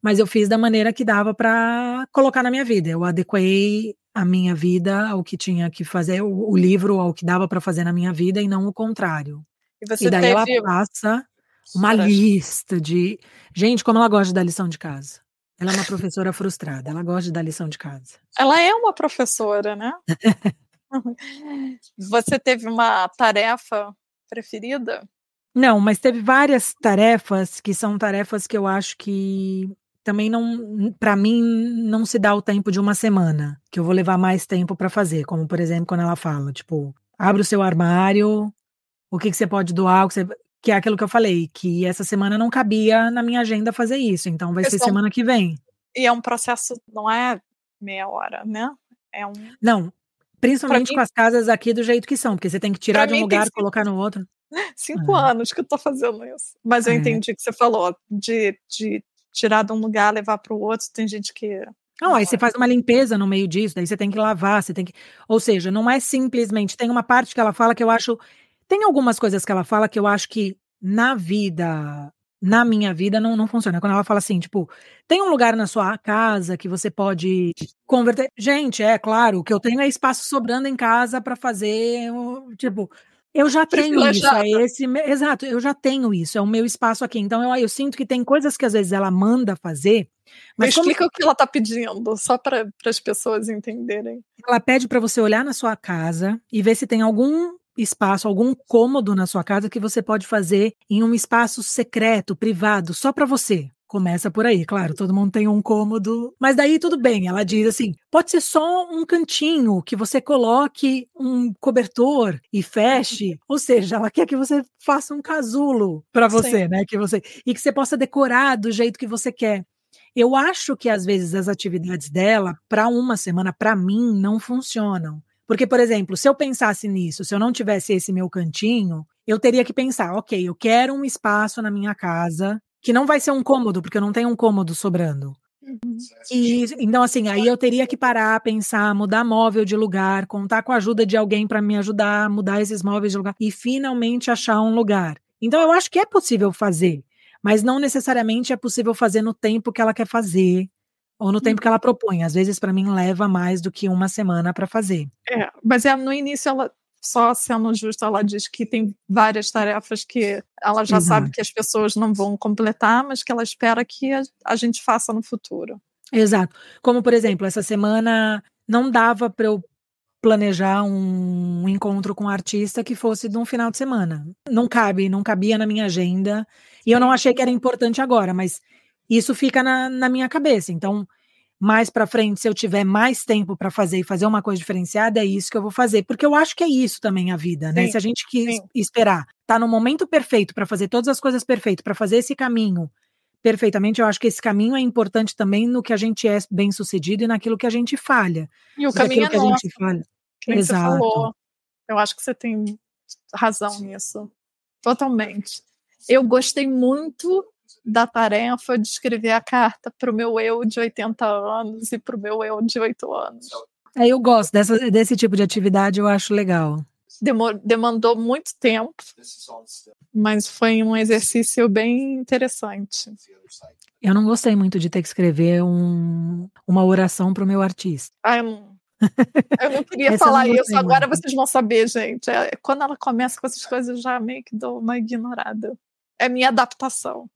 mas eu fiz da maneira que dava para colocar na minha vida. Eu adequei a minha vida ao que tinha que fazer, o, o livro ao que dava para fazer na minha vida e não o contrário. E, e daí teve... ela passa uma lista de. Gente, como ela gosta da lição de casa. Ela é uma professora frustrada, ela gosta de dar lição de casa. Ela é uma professora, né? [LAUGHS] Você teve uma tarefa preferida? Não, mas teve várias tarefas que são tarefas que eu acho que também não, para mim, não se dá o tempo de uma semana, que eu vou levar mais tempo para fazer, como por exemplo quando ela fala, tipo, abre o seu armário, o que, que você pode doar, o que, você, que é aquilo que eu falei, que essa semana não cabia na minha agenda fazer isso, então vai ser semana que vem. E é um processo, não é meia hora, né? É um. Não, Principalmente mim, com as casas aqui do jeito que são, porque você tem que tirar de um lugar e colocar no outro. [LAUGHS] Cinco ah. anos que eu tô fazendo isso. Mas eu é. entendi o que você falou, de, de tirar de um lugar, levar para o outro. Tem gente que. Não, aí você faz uma limpeza no meio disso, daí você tem que lavar, você tem que. Ou seja, não é simplesmente. Tem uma parte que ela fala que eu acho. Tem algumas coisas que ela fala que eu acho que na vida na minha vida não, não funciona. Quando ela fala assim, tipo, tem um lugar na sua casa que você pode converter. Gente, é claro, o que eu tenho é espaço sobrando em casa para fazer, tipo, eu já tenho isso, é esse, exato, eu já tenho isso, é o meu espaço aqui. Então eu, eu sinto que tem coisas que às vezes ela manda fazer, mas Me explica como... o que ela está pedindo, só para as pessoas entenderem. Ela pede para você olhar na sua casa e ver se tem algum espaço, algum cômodo na sua casa que você pode fazer em um espaço secreto, privado, só para você. Começa por aí, claro, todo mundo tem um cômodo, mas daí tudo bem. Ela diz assim: pode ser só um cantinho que você coloque um cobertor e feche. [LAUGHS] Ou seja, ela quer que você faça um casulo para você, Sim. né? Que você e que você possa decorar do jeito que você quer. Eu acho que às vezes as atividades dela para uma semana para mim não funcionam. Porque, por exemplo, se eu pensasse nisso, se eu não tivesse esse meu cantinho, eu teria que pensar, ok, eu quero um espaço na minha casa que não vai ser um cômodo, porque eu não tenho um cômodo sobrando. Uhum. E, então, assim, aí eu teria que parar, pensar, mudar móvel de lugar, contar com a ajuda de alguém para me ajudar a mudar esses móveis de lugar e finalmente achar um lugar. Então, eu acho que é possível fazer, mas não necessariamente é possível fazer no tempo que ela quer fazer, ou no tempo que ela propõe. Às vezes, para mim, leva mais do que uma semana para fazer. É, mas é, no início, ela, só sendo justa, ela diz que tem várias tarefas que ela já Exato. sabe que as pessoas não vão completar, mas que ela espera que a, a gente faça no futuro. Exato. Como, por exemplo, essa semana não dava para eu planejar um encontro com um artista que fosse de um final de semana. Não cabe, não cabia na minha agenda. E eu não achei que era importante agora, mas isso fica na, na minha cabeça. Então, mais para frente, se eu tiver mais tempo para fazer e fazer uma coisa diferenciada, é isso que eu vou fazer. Porque eu acho que é isso também a vida, né? Sim, se a gente quis esperar, tá no momento perfeito para fazer todas as coisas perfeitas, para fazer esse caminho perfeitamente, eu acho que esse caminho é importante também no que a gente é bem sucedido e naquilo que a gente falha. E o caminho é que nosso. a gente falha. Exato. Falou, eu acho que você tem razão nisso. Totalmente. Eu gostei muito da tarefa de escrever a carta para o meu eu de 80 anos e para o meu eu de 8 anos. É, eu gosto dessa, desse tipo de atividade, eu acho legal. Demor, demandou muito tempo, mas foi um exercício bem interessante. Eu não gostei muito de ter que escrever um, uma oração para o meu artista. Ah, eu não, eu não queria [LAUGHS] falar não isso, agora vocês vão saber, gente. É, quando ela começa com essas coisas, eu já meio que dou uma ignorada. É minha adaptação.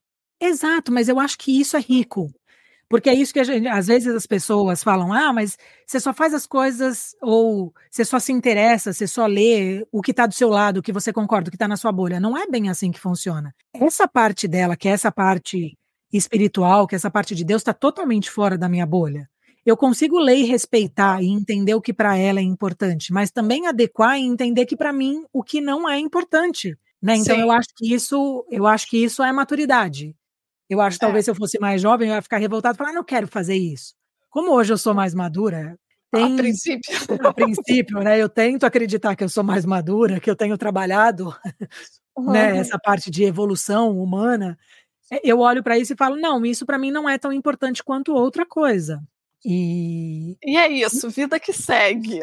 Exato, mas eu acho que isso é rico. Porque é isso que gente, às vezes as pessoas falam: ah, mas você só faz as coisas, ou você só se interessa, você só lê o que está do seu lado, o que você concorda, o que está na sua bolha. Não é bem assim que funciona. Essa parte dela, que é essa parte espiritual, que é essa parte de Deus, está totalmente fora da minha bolha. Eu consigo ler e respeitar e entender o que para ela é importante, mas também adequar e entender que para mim o que não é importante. Né? Então Sim. eu acho que isso, eu acho que isso é maturidade. Eu acho que é. talvez se eu fosse mais jovem, eu ia ficar revoltado e falar, ah, não quero fazer isso. Como hoje eu sou mais madura, tem, a princípio. [LAUGHS] a princípio, né? Eu tento acreditar que eu sou mais madura, que eu tenho trabalhado, uhum. [LAUGHS] né? Essa parte de evolução humana. Eu olho para isso e falo, não, isso para mim não é tão importante quanto outra coisa. E, e é isso, vida que segue.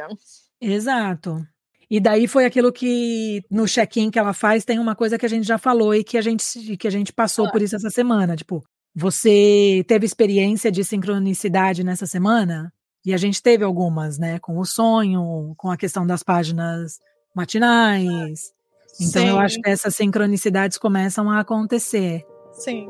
Exato. E daí foi aquilo que no check-in que ela faz tem uma coisa que a gente já falou e que a gente que a gente passou ah. por isso essa semana, tipo, você teve experiência de sincronicidade nessa semana? E a gente teve algumas, né, com o sonho, com a questão das páginas matinais. Então Sim. eu acho que essas sincronicidades começam a acontecer. Sim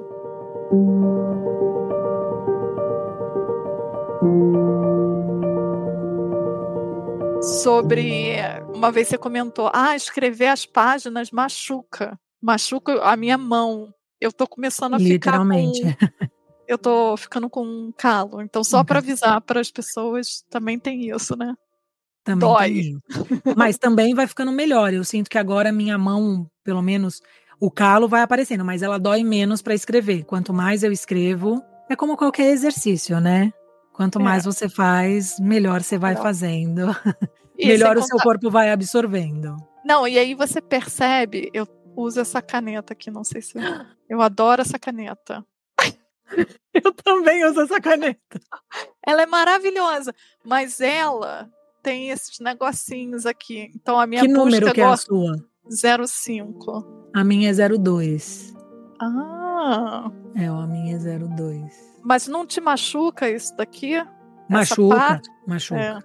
sobre uma vez você comentou, ah, escrever as páginas machuca, machuca a minha mão. Eu tô começando a ficar com, eu tô ficando com um calo. Então só para avisar para as pessoas também tem isso, né? Também Dói. Mas também vai ficando melhor. Eu sinto que agora minha mão, pelo menos, o calo vai aparecendo, mas ela dói menos para escrever. Quanto mais eu escrevo, é como qualquer exercício, né? Quanto é. mais você faz, melhor você vai fazendo. E [LAUGHS] melhor o seu corpo vai absorvendo. Não, e aí você percebe, eu uso essa caneta aqui, não sei se. Eu [GASPS] adoro essa caneta. [LAUGHS] Eu também uso essa caneta. Ela é maravilhosa, mas ela tem esses negocinhos aqui. Então a minha que número que é a sua? 05. A minha é 02. Ah, É, a minha é 02. Mas não te machuca isso daqui? Machuca, machuca. É.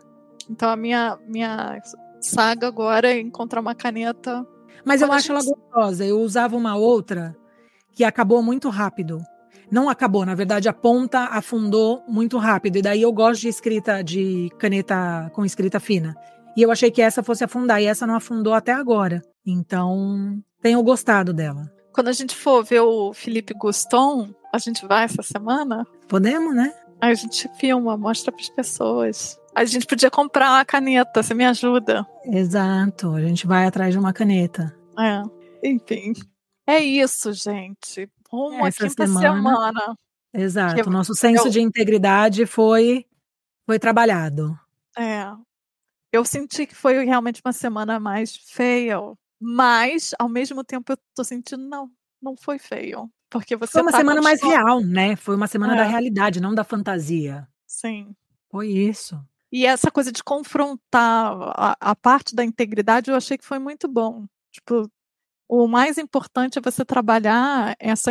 Então a minha minha saga agora é encontrar uma caneta. Mas eu acho ela gente- gostosa. Eu usava uma outra que acabou muito rápido. Não acabou, na verdade, a ponta afundou muito rápido. E daí eu gosto de escrita de caneta com escrita fina. E eu achei que essa fosse afundar, e essa não afundou até agora. Então, tenho gostado dela. Quando a gente for ver o Felipe Guston, a gente vai essa semana? Podemos, né? Aí a gente filma, mostra para as pessoas. A gente podia comprar uma caneta, você me ajuda? Exato. A gente vai atrás de uma caneta. É, enfim. É isso, gente. Rumo à Essa quinta semana- semana. Exato. O nosso senso eu- de integridade foi, foi trabalhado. É. Eu senti que foi realmente uma semana mais feia, mas ao mesmo tempo eu tô sentindo, não, não foi feio. Porque você Foi uma tá semana mais real, né? Foi uma semana É. da realidade, não da fantasia. Sim. Foi isso. E essa coisa de confrontar a, a parte da integridade, eu achei que foi muito bom. Tipo, o mais importante é você trabalhar essa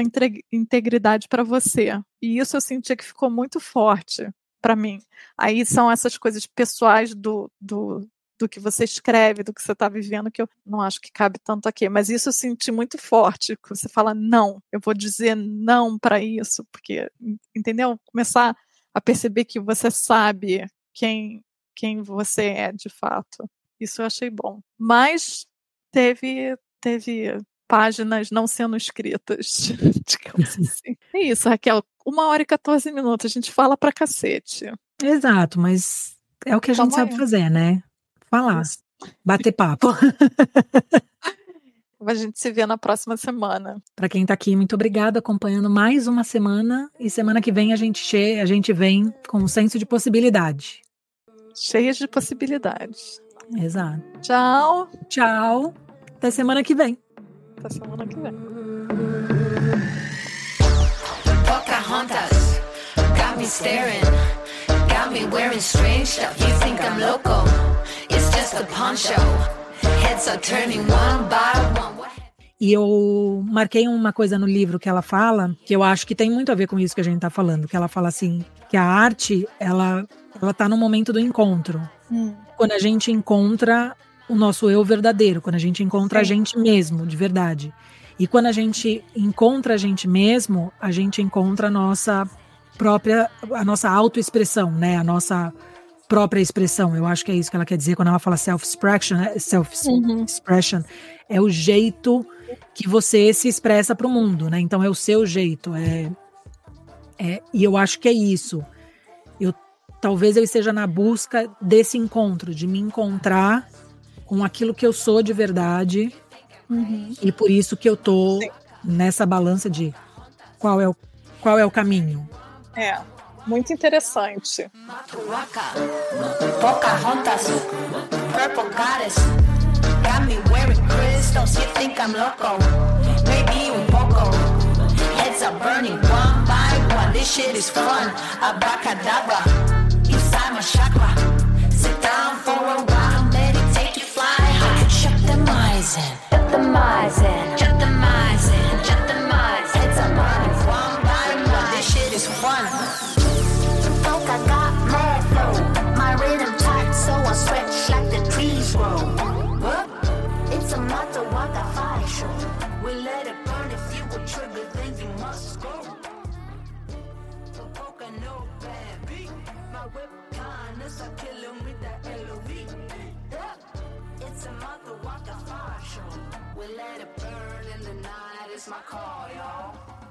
integridade para você. E isso eu senti que ficou muito forte para mim. Aí são essas coisas pessoais do, do, do que você escreve, do que você está vivendo, que eu não acho que cabe tanto aqui. Mas isso eu senti muito forte. Que você fala, não, eu vou dizer não para isso, porque, entendeu? Começar a perceber que você sabe quem, quem você é de fato. Isso eu achei bom. Mas teve, teve páginas não sendo escritas, [LAUGHS] digamos [LAUGHS] assim. É isso, Raquel. Uma hora e 14 minutos. A gente fala pra cacete. Exato, mas é o que a gente sabe fazer, né? Falar, bater papo. A gente se vê na próxima semana. Para quem tá aqui, muito obrigada acompanhando mais uma semana e semana que vem a gente che a gente vem com um senso de possibilidade. Cheias de possibilidades. Exato. Tchau. Tchau. Até semana que vem. Até semana que vem. Pocahontas got me staring, got me wearing strange stuff. You think I'm loco? Just a poncho. Heads are turning one by one. E eu marquei uma coisa no livro que ela fala, que eu acho que tem muito a ver com isso que a gente tá falando, que ela fala assim, que a arte, ela ela tá no momento do encontro. Hum. Quando a gente encontra o nosso eu verdadeiro, quando a gente encontra a Sim. gente mesmo, de verdade. E quando a gente encontra a gente mesmo, a gente encontra a nossa própria, a nossa autoexpressão, né? A nossa própria expressão. Eu acho que é isso que ela quer dizer quando ela fala self-expression, né? self-expression é o jeito que você se expressa para o mundo, né? Então é o seu jeito, é, é e eu acho que é isso. Eu talvez eu esteja na busca desse encontro, de me encontrar com aquilo que eu sou de verdade Uhum. e por isso que eu tô nessa balança de qual é o qual é o caminho. É, muito interessante. Sit down for a while, meditate, you fly high. Shut the eyes in. Shut the eyes in. Bad beat. My whip kindness, I kill him with the LOV. It's a matter what I fire show. We let it burn in the night, it's my call, y'all.